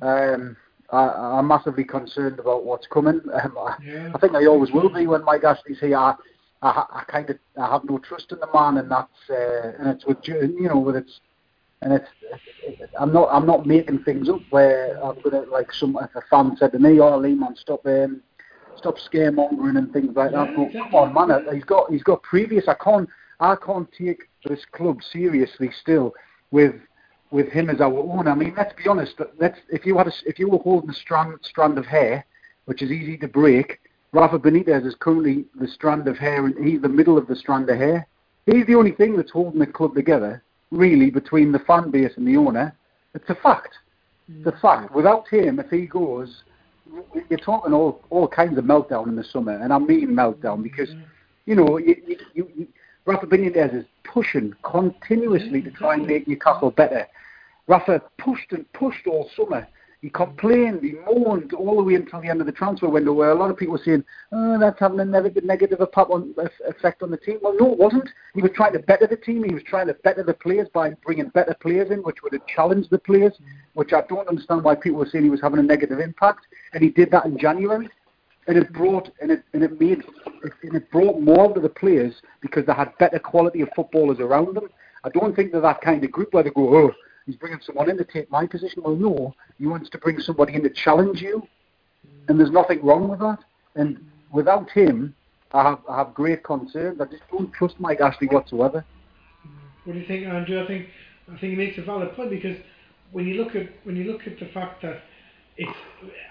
Um, I, I'm massively concerned about what's coming. Um, yeah. I, I think I always will be when Mike Ashley's here. I, I, I kind of I have no trust in the man, and that's uh, and it's with you know with its and it's, I'm not I'm not making things up where I'm gonna like some if a fan said to me, "Oh, Lehman, stop um, stop scaremongering and things like that." But come on, man, he's got he's got previous. I can't I can't take this club seriously still with with him as our owner. I mean, let's be honest. Let's if you had a, if you were holding a strand strand of hair, which is easy to break. Rafa Benitez is currently the strand of hair, and he's the middle of the strand of hair. He's the only thing that's holding the club together really between the fan base and the owner. It's a fact. It's a mm. fact. Without him, if he goes, you're talking all all kinds of meltdown in the summer, and I mean meltdown mm. because you know you, you, you, Rafa Benitez is pushing continuously to try and mm. make Newcastle better. Rafa pushed and pushed all summer. He complained, he moaned all the way until the end of the transfer window, where a lot of people were saying, "Oh, that's having a negative, negative effect on the team." Well, no, it wasn't. He was trying to better the team. He was trying to better the players by bringing better players in, which would have challenged the players. Which I don't understand why people were saying he was having a negative impact. And he did that in January, and it brought and it and it made and it brought more to the players because they had better quality of footballers around them. I don't think they're that kind of group where they go, "Oh." He's bringing someone in to take my position. Well, no, he wants to bring somebody in to challenge you, and there's nothing wrong with that. And without him, I have, I have great concerns. I just don't trust Mike Ashley whatsoever. What do you think, Andrew? I think I think he makes a valid point because when you look at when you look at the fact that it's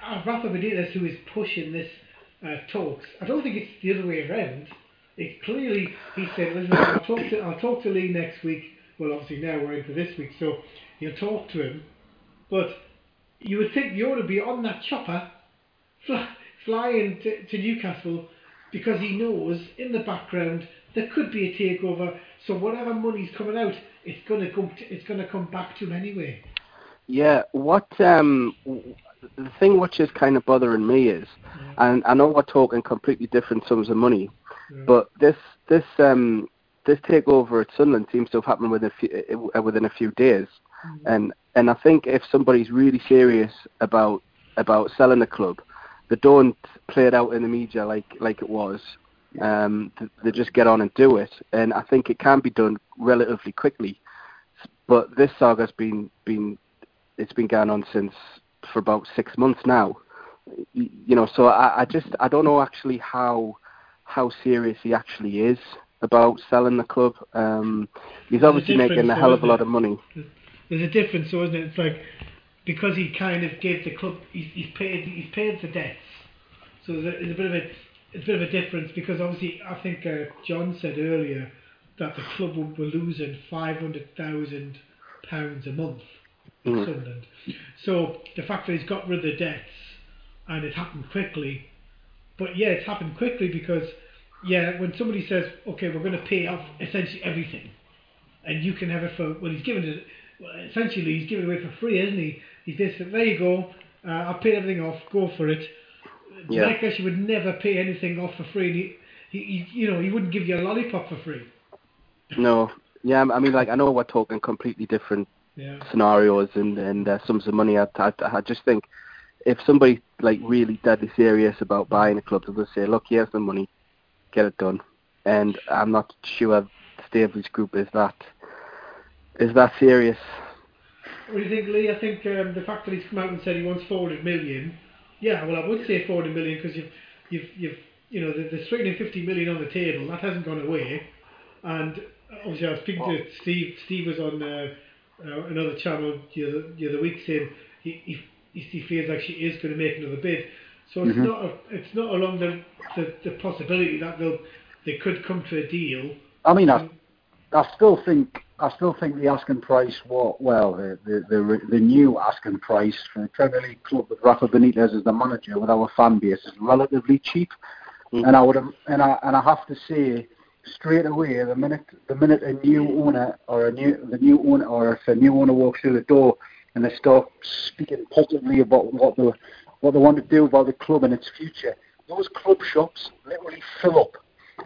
uh, Rafa Benitez who is pushing this uh, talks. I don't think it's the other way around. It's clearly he said, "Listen, I'll talk to I'll talk to Lee next week." Well, obviously now we're into this week, so you'll talk to him. But you would think you ought to be on that chopper, fly, flying to, to Newcastle, because he knows in the background there could be a takeover. So whatever money's coming out, it's going to come. To, it's going to come back to him anyway. Yeah. What um, the thing which is kind of bothering me is, yeah. and I know we're talking completely different sums of money, yeah. but this this um this takeover at Sunderland seems to have happened within a few, uh, within a few days, mm-hmm. and and I think if somebody's really serious about about selling the club, they don't play it out in the media like like it was. Um, they just get on and do it, and I think it can be done relatively quickly. But this saga's been been it's been going on since for about six months now. You know, so I, I just I don't know actually how how serious he actually is about selling the club. Um, he's obviously making a hell of a lot of money. There's a difference, so isn't it? It's like because he kind of gave the club, he's, he's paid, he's paid the debts. So there's a, there's a bit of a, it's a bit of a difference because obviously I think uh, John said earlier that the club were, losing five hundred thousand pounds a month in mm. Sunderland. So the fact that he's got rid of the debts and it happened quickly, but yeah, it's happened quickly because yeah, when somebody says, okay, we're going to pay off essentially everything, and you can have it for, well, he's given it, well, essentially he's giving it away for free, isn't he? He says, there you go, uh, I'll pay everything off, go for it. Yeah. Mike Ashley would never pay anything off for free. He, he, he, you know, he wouldn't give you a lollipop for free. No, yeah, I mean, like I know we're talking completely different yeah. scenarios and and uh, sums of money. I, I, I just think if somebody like really deadly serious about buying a club, they'll say, look, here's the money, get it done. And I'm not sure Staveley's group is that is that serious. What do you think, Lee? I think um, the fact that he's come out and said he wants 400 million. Yeah, well, I would say 400 million because you've you've you've you know there's 350 million on the table that hasn't gone away, and obviously I was speaking to Steve. Steve was on uh, uh, another channel the other, the other week saying he, he he feels like she is going to make another bid. So it's mm-hmm. not a, it's not along the, the, the possibility that they'll they could come to a deal. I mean, I, I still think I still think the asking price, what well, the, the the the new asking price for the Premier League club with Rafa Benitez as the manager with our fan base is relatively cheap, mm-hmm. and I would and I and I have to say straight away the minute the minute a new owner or a new the new owner or if a new owner walks through the door and they start speaking positively about what the what they want to do about the club and its future. Those club shops literally fill up,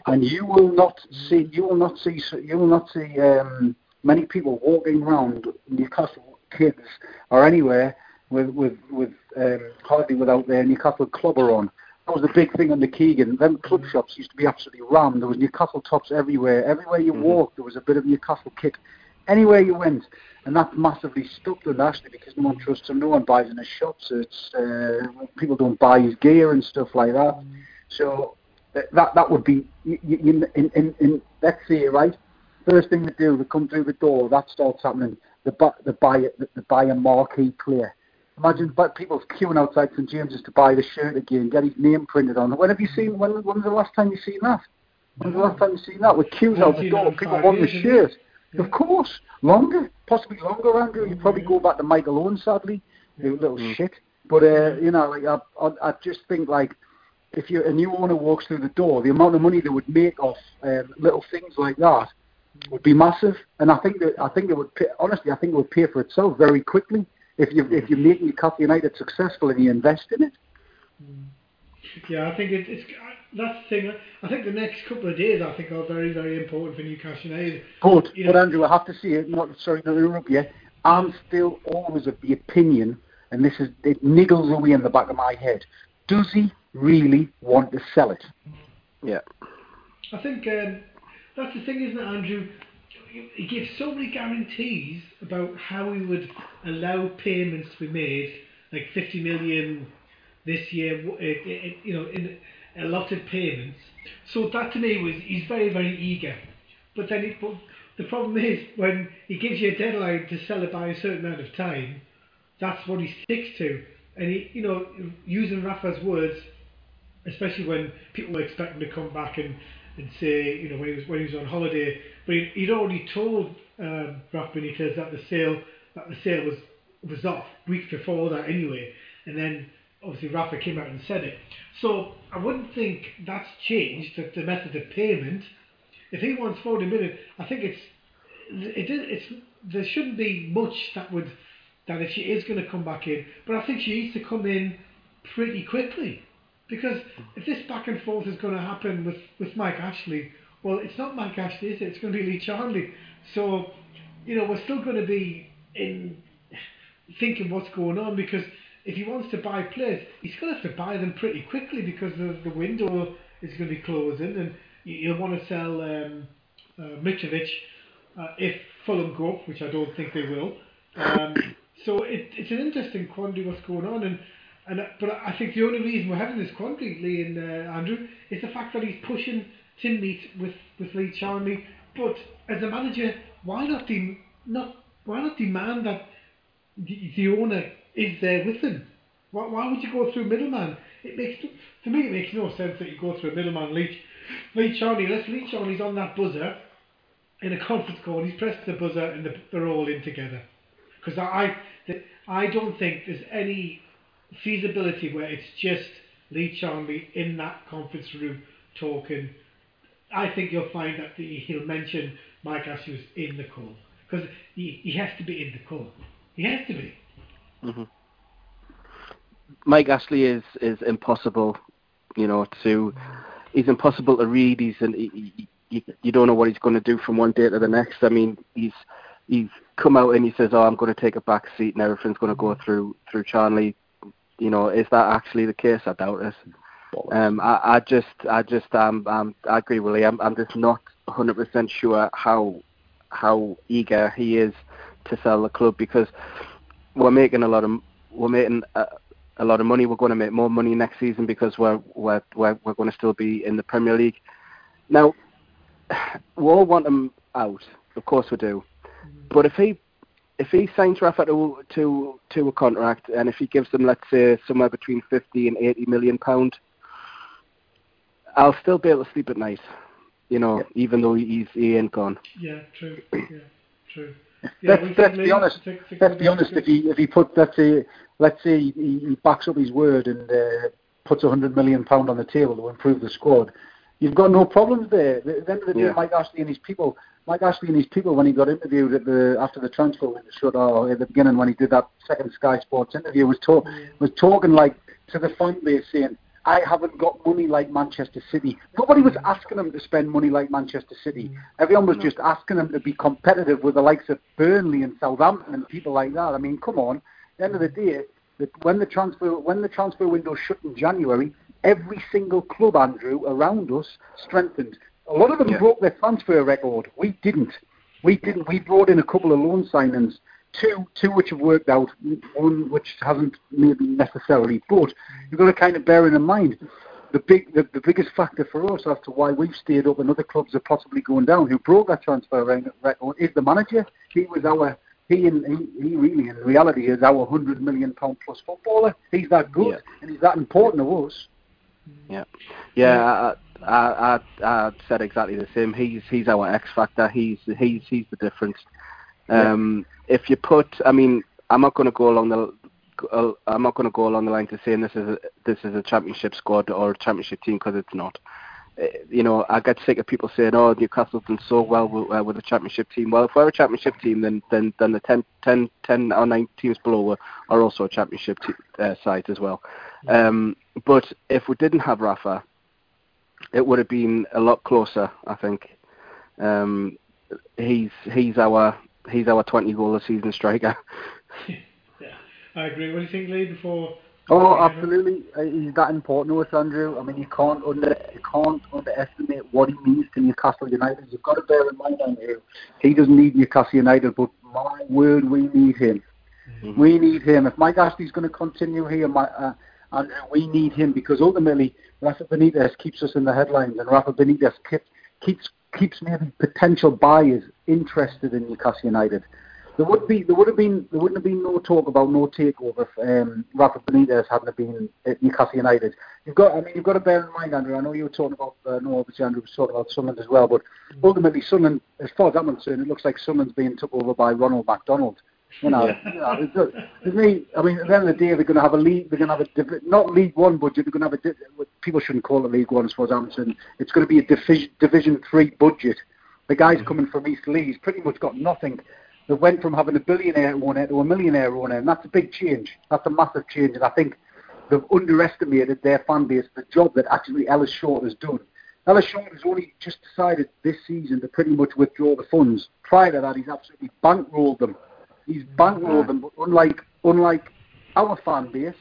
and you will not see you will not see you will not see um, many people walking around Newcastle kids or anywhere with with with um, hardly without their Newcastle clubber on. That was the big thing on the Keegan. Them club shops used to be absolutely rammed. There was Newcastle tops everywhere. Everywhere you mm-hmm. walked, there was a bit of Newcastle kit. Anywhere you went, and that massively stuck to Ashley because no one trusts him, no one buys in his shops. So it's uh, people don't buy his gear and stuff like that. So that that would be in, in, in, in let's say right. First thing they do, they come through the door. That starts happening. the buy, the buy, they buy a marquee player. Imagine but people queuing outside St James's to buy the shirt again, get his name printed on. It. When have you seen? When, when was the last time you seen that? When was the last time you seen that? With queues out the door, people want the shirt. Of course, longer, possibly longer, Andrew. You probably go back to Michael Owen, sadly, you little mm. shit. But uh, you know, like I, I, I just think like if you a new owner walks through the door, the amount of money they would make off um, little things like that would be massive. And I think that I think it would pay, honestly, I think it would pay for itself very quickly if you if you make Newcastle United successful and you invest in it. Yeah, I think it, it's that's the thing. I think the next couple of days, I think, are very, very important for Newcastle United. Good, You but Andrew, I have to say it. Not sorry to interrupt you. I'm still always of the opinion, and this is it niggles away in the back of my head. Does he really want to sell it? Yeah. I think um, that's the thing, isn't it, Andrew? He gives so many guarantees about how he would allow payments to be made, like 50 million this year, w- uh, uh, you know, in allotted payments. So that to me was he's very, very eager. But then he, but the problem is when he gives you a deadline to sell it by a certain amount of time, that's what he sticks to. And he, you know, using Rafa's words, especially when people were expecting to come back and, and say, you know, when he was when he was on holiday, but he, he'd already told um, Rafa Benitez that the sale that the sale was was off weeks before that anyway, and then obviously Rafa came out and said it. So I wouldn't think that's changed the, the method of payment. If he wants forty million, I think it's it it's there shouldn't be much that would that if she is going to come back in, but I think she needs to come in pretty quickly. Because if this back and forth is going to happen with, with Mike Ashley, well, it's not Mike Ashley, is it? It's going to be Lee Charnley. So, you know, we're still going to be in thinking what's going on because if he wants to buy players, he's going to have to buy them pretty quickly because the, the window is going to be closing and you- you'll want to sell um, uh, Mitrovic uh, if Fulham go up, which I don't think they will. Um, so it, it's an interesting quandary what's going on, and and but I think the only reason we're having this quandary, Lee and uh, Andrew, is the fact that he's pushing Tim Meat with with Lee Charnley. But as a manager, why not de- not why not demand that the, the owner is there with him? Why, why would you go through middleman? It makes for me it makes no sense that you go through a middleman. Lee Lee Charnley, unless Lee Charnley's on that buzzer in a conference call, he's pressed the buzzer and the, they're all in together. Because I, I, I don't think there's any feasibility where it's just Lee Charnley in that conference room talking. I think you'll find that the, he'll mention Mike Ashley was in the call because he, he has to be in the call. He has to be. Mike Ashley is is impossible, you know, to he's impossible to read. He's an, he, he, you, don't know what he's going to do from one day to the next. I mean, he's he's come out and he says, "Oh, I'm going to take a back seat and everything's going to go through through Charnley." You know, is that actually the case? I doubt it. Um, I, I just, I just, um, um, I agree with Lee. I'm, I'm just not 100% sure how how eager he is to sell the club because we're making a lot of we're making a, a lot of money. We're going to make more money next season because we're we're we're, we're going to still be in the Premier League. Now, we all want him out, of course we do. Mm-hmm. But if he if he signs Rafa to to to a contract and if he gives them let's say somewhere between fifty and eighty million pound, I'll still be able to sleep at night. You know, even though he's he ain't gone. Yeah, true. Yeah, true. Yeah, let's, let's be honest. think- think Let's be honest. If he if he put let's say let's say he, he backs up his word and uh, puts a hundred million pound on the table to improve the squad, you've got no problems there. At the end of the day, Yeah. Mike Ashley and his people, Mike Ashley and his people, when he got interviewed at the after the transfer window shut, or at the beginning when he did that second Sky Sports interview, was talk was talking like to the fan base saying. I haven't got money like Manchester City. Nobody was mm. asking them to spend money like Manchester City. Mm. Everyone was just asking them to be competitive with the likes of Burnley and Southampton and people like that. I mean, come on. At the end of the day, when the transfer when the transfer window shut in January, every single club, Andrew, around us strengthened. A lot of them Yeah. broke their transfer record. We didn't. We didn't. We brought in a couple of loan signings, two two which have worked out, one which hasn't maybe necessarily. But you've got to kind of bear in mind the big the, the biggest factor for us as to why we've stayed up and other clubs are possibly going down who broke that transfer re- record is the manager. He was our he and he, he really in reality is our hundred million pound plus footballer. He's that good Yeah. and he's that important to us. Yeah, yeah. I, I, I, I said exactly the same. He's he's our X factor. He's he's he's the difference. Um, If you put, I mean, I'm not going to go along the uh, I'm not going to go along the line to saying this is a, this is a championship squad or a championship team because it's not. Uh, you know, I get sick of people saying, "Oh, Newcastle's done so well with, uh, with a championship team." Well, if we're a championship team, then then then the 10, 10, 10 or nine teams below are, are also a championship te- uh, side as well. Um, but if we didn't have Rafa, it would have been a lot closer. I think. Um, he's he's our he's our 20 goal a season striker. yeah, I agree. What do you think, Lee? Before Oh, absolutely. Uh, He's that important us, Andrew. I mean, you can't under you can't underestimate what he means to Newcastle United. You've got to bear in mind, Andrew. He doesn't need Newcastle United, but my word, we need him. Mm-hmm. We need him. If Mike Ashley's going to continue here, my, uh, Andrew, we need him because ultimately Rafa Benitez keeps us in the headlines, and Rafa Benitez keeps keeps keeps maybe potential buyers interested in Newcastle United. There would be there would have been there wouldn't have been no talk about no takeover if um, Rafa Benitez hadn't been at Newcastle United. You've got I mean you've got to bear in mind, Andrew. I know you were talking about uh, no, obviously Andrew was talking about Sunderland as well, but ultimately Sunderland, as far as I'm concerned, it looks like Sunderland's being took over by Ronald McDonald. You know, you know it's, uh, it's me. I mean, at the end of the day, they're going to have a league. They're going to have a not League One budget. They're going to have a. People shouldn't call it League One, as far as I'm concerned. It's going to be a division Division Three budget. The guys coming from Eastleigh pretty much got nothing. They went from having a billionaire owner to a millionaire owner, and that's a big change. That's a massive change, and I think they've underestimated their fan base, the job that actually Ellis Short has done. Ellis Short has only just decided this season to pretty much withdraw the funds. Prior to that, he's absolutely bankrolled them. He's bankrolled them, but unlike unlike our fan base,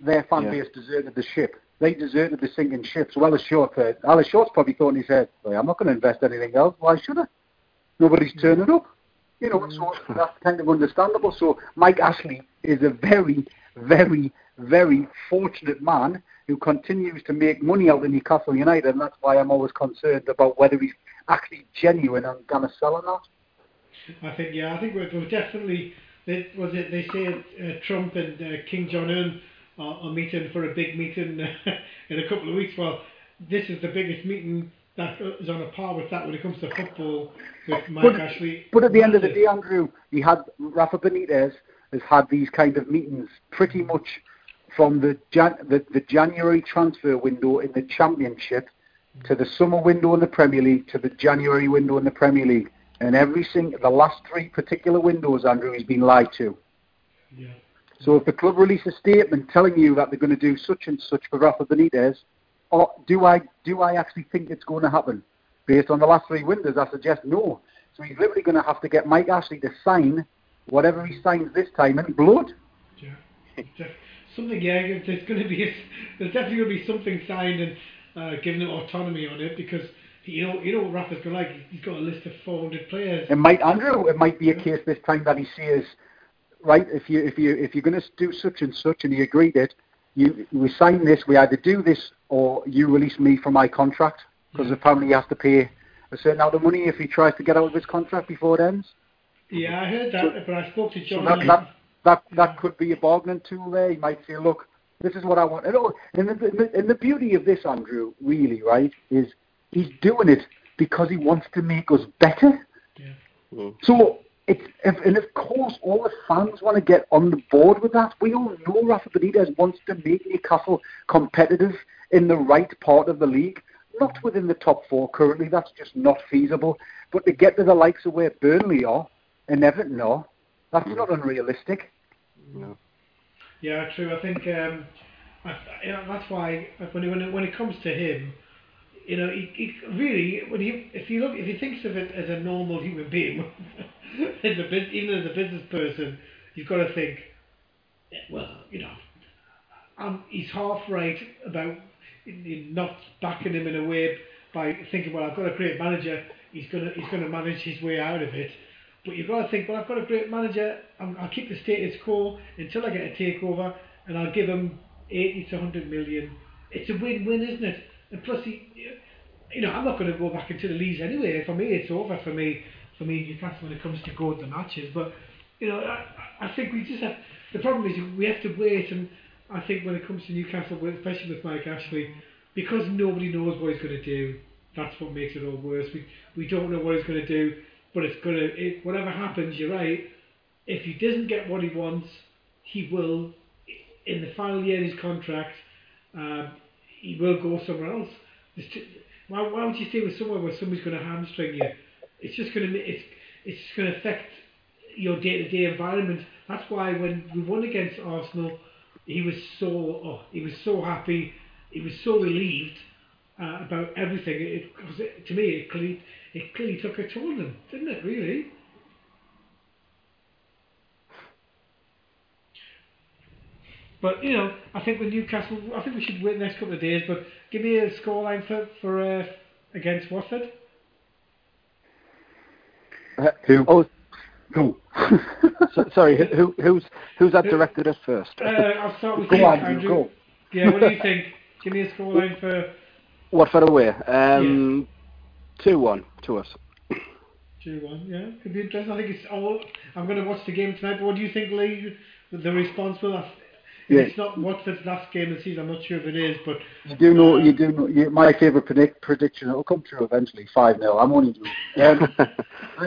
their fan Yeah. base deserted the ship. They deserted the sinking ship. So Ellis Short, uh, Ellis Short's probably thought in his head, well, I'm not going to invest anything else. Why should I? Nobody's turning up. You know, so that's kind of understandable. So Mike Ashley is a very, very, very fortunate man who continues to make money out of Newcastle United, and that's why I'm always concerned about whether he's actually genuine and going to sell or not. I think yeah, I think we're, we're definitely. They, was it? They say uh, Trump and uh, Kim Jong Un are, are meeting for a big meeting in a couple of weeks. Well, this is the biggest meeting that is on a par with that when it comes to football with Mike But- Ashley. But at the end of the day, Andrew, he had Rafa Benitez has had these kind of meetings pretty much from the, Jan- the the January transfer window in the Championship to the summer window in the Premier League to the January window in the Premier League, and every single the last three particular windows, Andrew, he's been lied to. Yeah. So if the club release a statement telling you that they're going to do such and such for Rafa Benitez, or do I do I actually think it's going to happen? Based on the last three windows, I suggest no. So he's literally going to have to get Mike Ashley to sign whatever he signs this time in blood. Yeah. Something, yeah, there's going to be, a, there's definitely going to be something signed and uh, given it autonomy on it because you know, you know what Rafa's like. He's got a list of 400 players. It might, Andrew, it might be a case this time that he says, right, if you if you if you're going to do such and such, and he agreed it, you we sign this. We either do this or you release me from my contract because mm-hmm. apparently he has to pay a certain amount of money if he tries to get out of his contract before it ends. Yeah, I heard that, but I spoke to So John. that, that, that, that could be a bargaining tool there. He might say, look, this is what I want. And, oh, and, the, and the beauty of this, Andrew, really, right, is he's doing it because he wants to make us better. Yeah. So, it's, if, and of course, all the fans want to get on the board with that. We all know Rafa Benitez wants to make Newcastle competitive in the right part of the league. Not within the top four currently, that's just not feasible. But to get to the likes of where Burnley are and Everton are, that's not unrealistic. No. Yeah, true. I think um, I, you know, that's why when it, when it, when it comes to him, you know, he, really when he if you look if he thinks of it as a normal human being, as a even as a business person, you've got to think, well, you know, he's half right about not backing him in a way by thinking, well, I've got a great manager, he's gonna he's gonna manage his way out of it. But you've got to think, well, I've got a great manager. I'm, I'll keep the status quo until I get a takeover, and I'll give him 80 to 100 million. It's a win-win, isn't it? And plus, he, you know, I'm not going to go back into the leagues anyway. For me, it's over. For me, for me, Newcastle when it comes to to matches. But you know, I, I think we just have. The problem is we have to wait, and I think when it comes to Newcastle, especially with Mike Ashley, because nobody knows what he's going to do. That's what makes it all worse. We we don't know what he's going to do, but it's going to. It, whatever happens, you're right. If he doesn't get what he wants, he will, in the final year of his contract, um, he will go somewhere else. Why, why would you stay with somewhere where somebody's going to hamstring you? It's just going to it's it's going to affect your day-to-day environment. That's why when we won against Arsenal, he was so oh, he was so happy, he was so relieved uh, about everything. It, it, to me, it clearly it clearly took a toll on him, didn't it? Really. But you know, I think with Newcastle, I think we should wait the next couple of days. But give me a scoreline for for uh, against Watford. Uh, Who? oh, Who? so, sorry, who, who's who's that directed at first? Uh, I'll start with Go you, on, Andrew. go. Yeah, what do you think? Give me a scoreline for Watford away. Um, two one to us. two one. Yeah, could be interesting. I think it's all. I'm going to watch the game tonight. But what do you think, Lee? The response will. Have, Yeah. It's not Watford's last game of the season. I'm not sure if it is, but You do know, uh, you do know, you, my favourite predict, prediction, it'll come true eventually, 5 0. I'm only joking. Um, uh,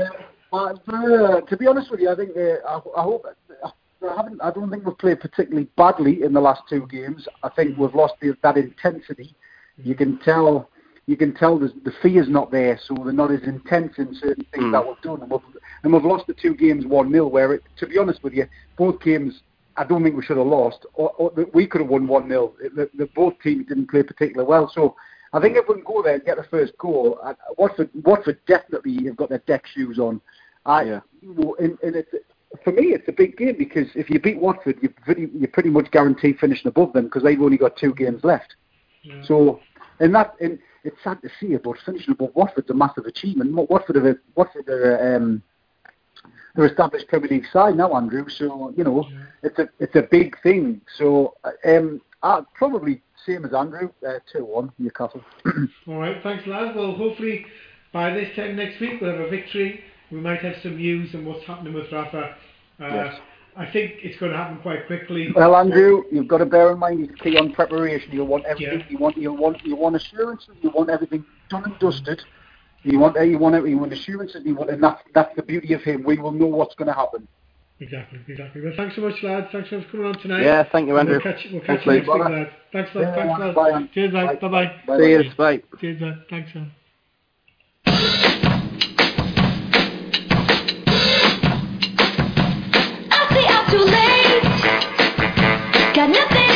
but, uh, to be honest with you, I think, uh, I, I hope, I, haven't, I don't think we've played particularly badly in the last two games. I think we've lost the, that intensity. You can tell. You can tell the, the fear's not there, so they're not as intense in certain things Mm. that we've done. And we've, and we've lost the two games 1 0, where, it, to be honest with you, both games I don't think we should have lost. Or, or we could have won 1 0. The, the, both teams didn't play particularly well. So I think if we can go there and get the first goal, uh, Watford, Watford definitely have got their deck shoes on. I, Yeah. well, and, and it's, for me, it's a big game because if you beat Watford, you're pretty, you're pretty much guaranteed finishing above them because they've only got two games left. yeah. So, and that, and it's sad to see it, but finishing above Watford's a massive achievement. Watford are, Watford are, um, they're established Premier League side now, Andrew. So you know, Yeah. it's a it's a big thing. So um, uh, probably same as Andrew, uh, two one Newcastle. All right, thanks, lads. Well, hopefully by this time next week we'll have a victory. We might have some news on what's happening with Rafa. Uh, Yes. I think it's going to happen quite quickly. well, Andrew, you've got to bear in mind he's key on preparation. You want everything. Yeah. You want you want you want assurances. You want everything done and dusted. You want you want you want assurances. You want, and that's that's the beauty of him. We will know what's going to happen. Exactly, exactly. Well, thanks so much, lads. Thanks so much for coming on tonight. Yeah, thank you, Andrew. We'll catch, we'll Thanks, catch you Lee. next week, Bye. lads. Thanks, lads. Yeah, Thanks, lads. bye, Andrew. Cheers, lads. Bye. Bye-bye. Bye. See you. Bye. Cheers, lads. Thanks, man. I say I'm too late. Got nothing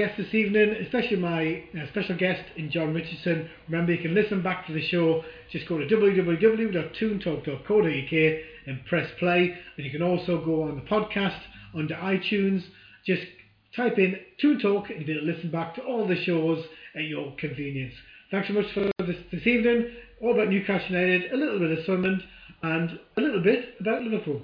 guest this evening, especially my uh, special guest in John Richardson. Remember, you can listen back to the show. Just go to www.toontalk.co.uk and press play. And you can also go on the podcast under iTunes. Just type in Toon Talk and you'll listen back to all the shows at your convenience. Thanks so much for this, this evening. All about Newcastle United, a little bit of Sunderland, and a little bit about Liverpool.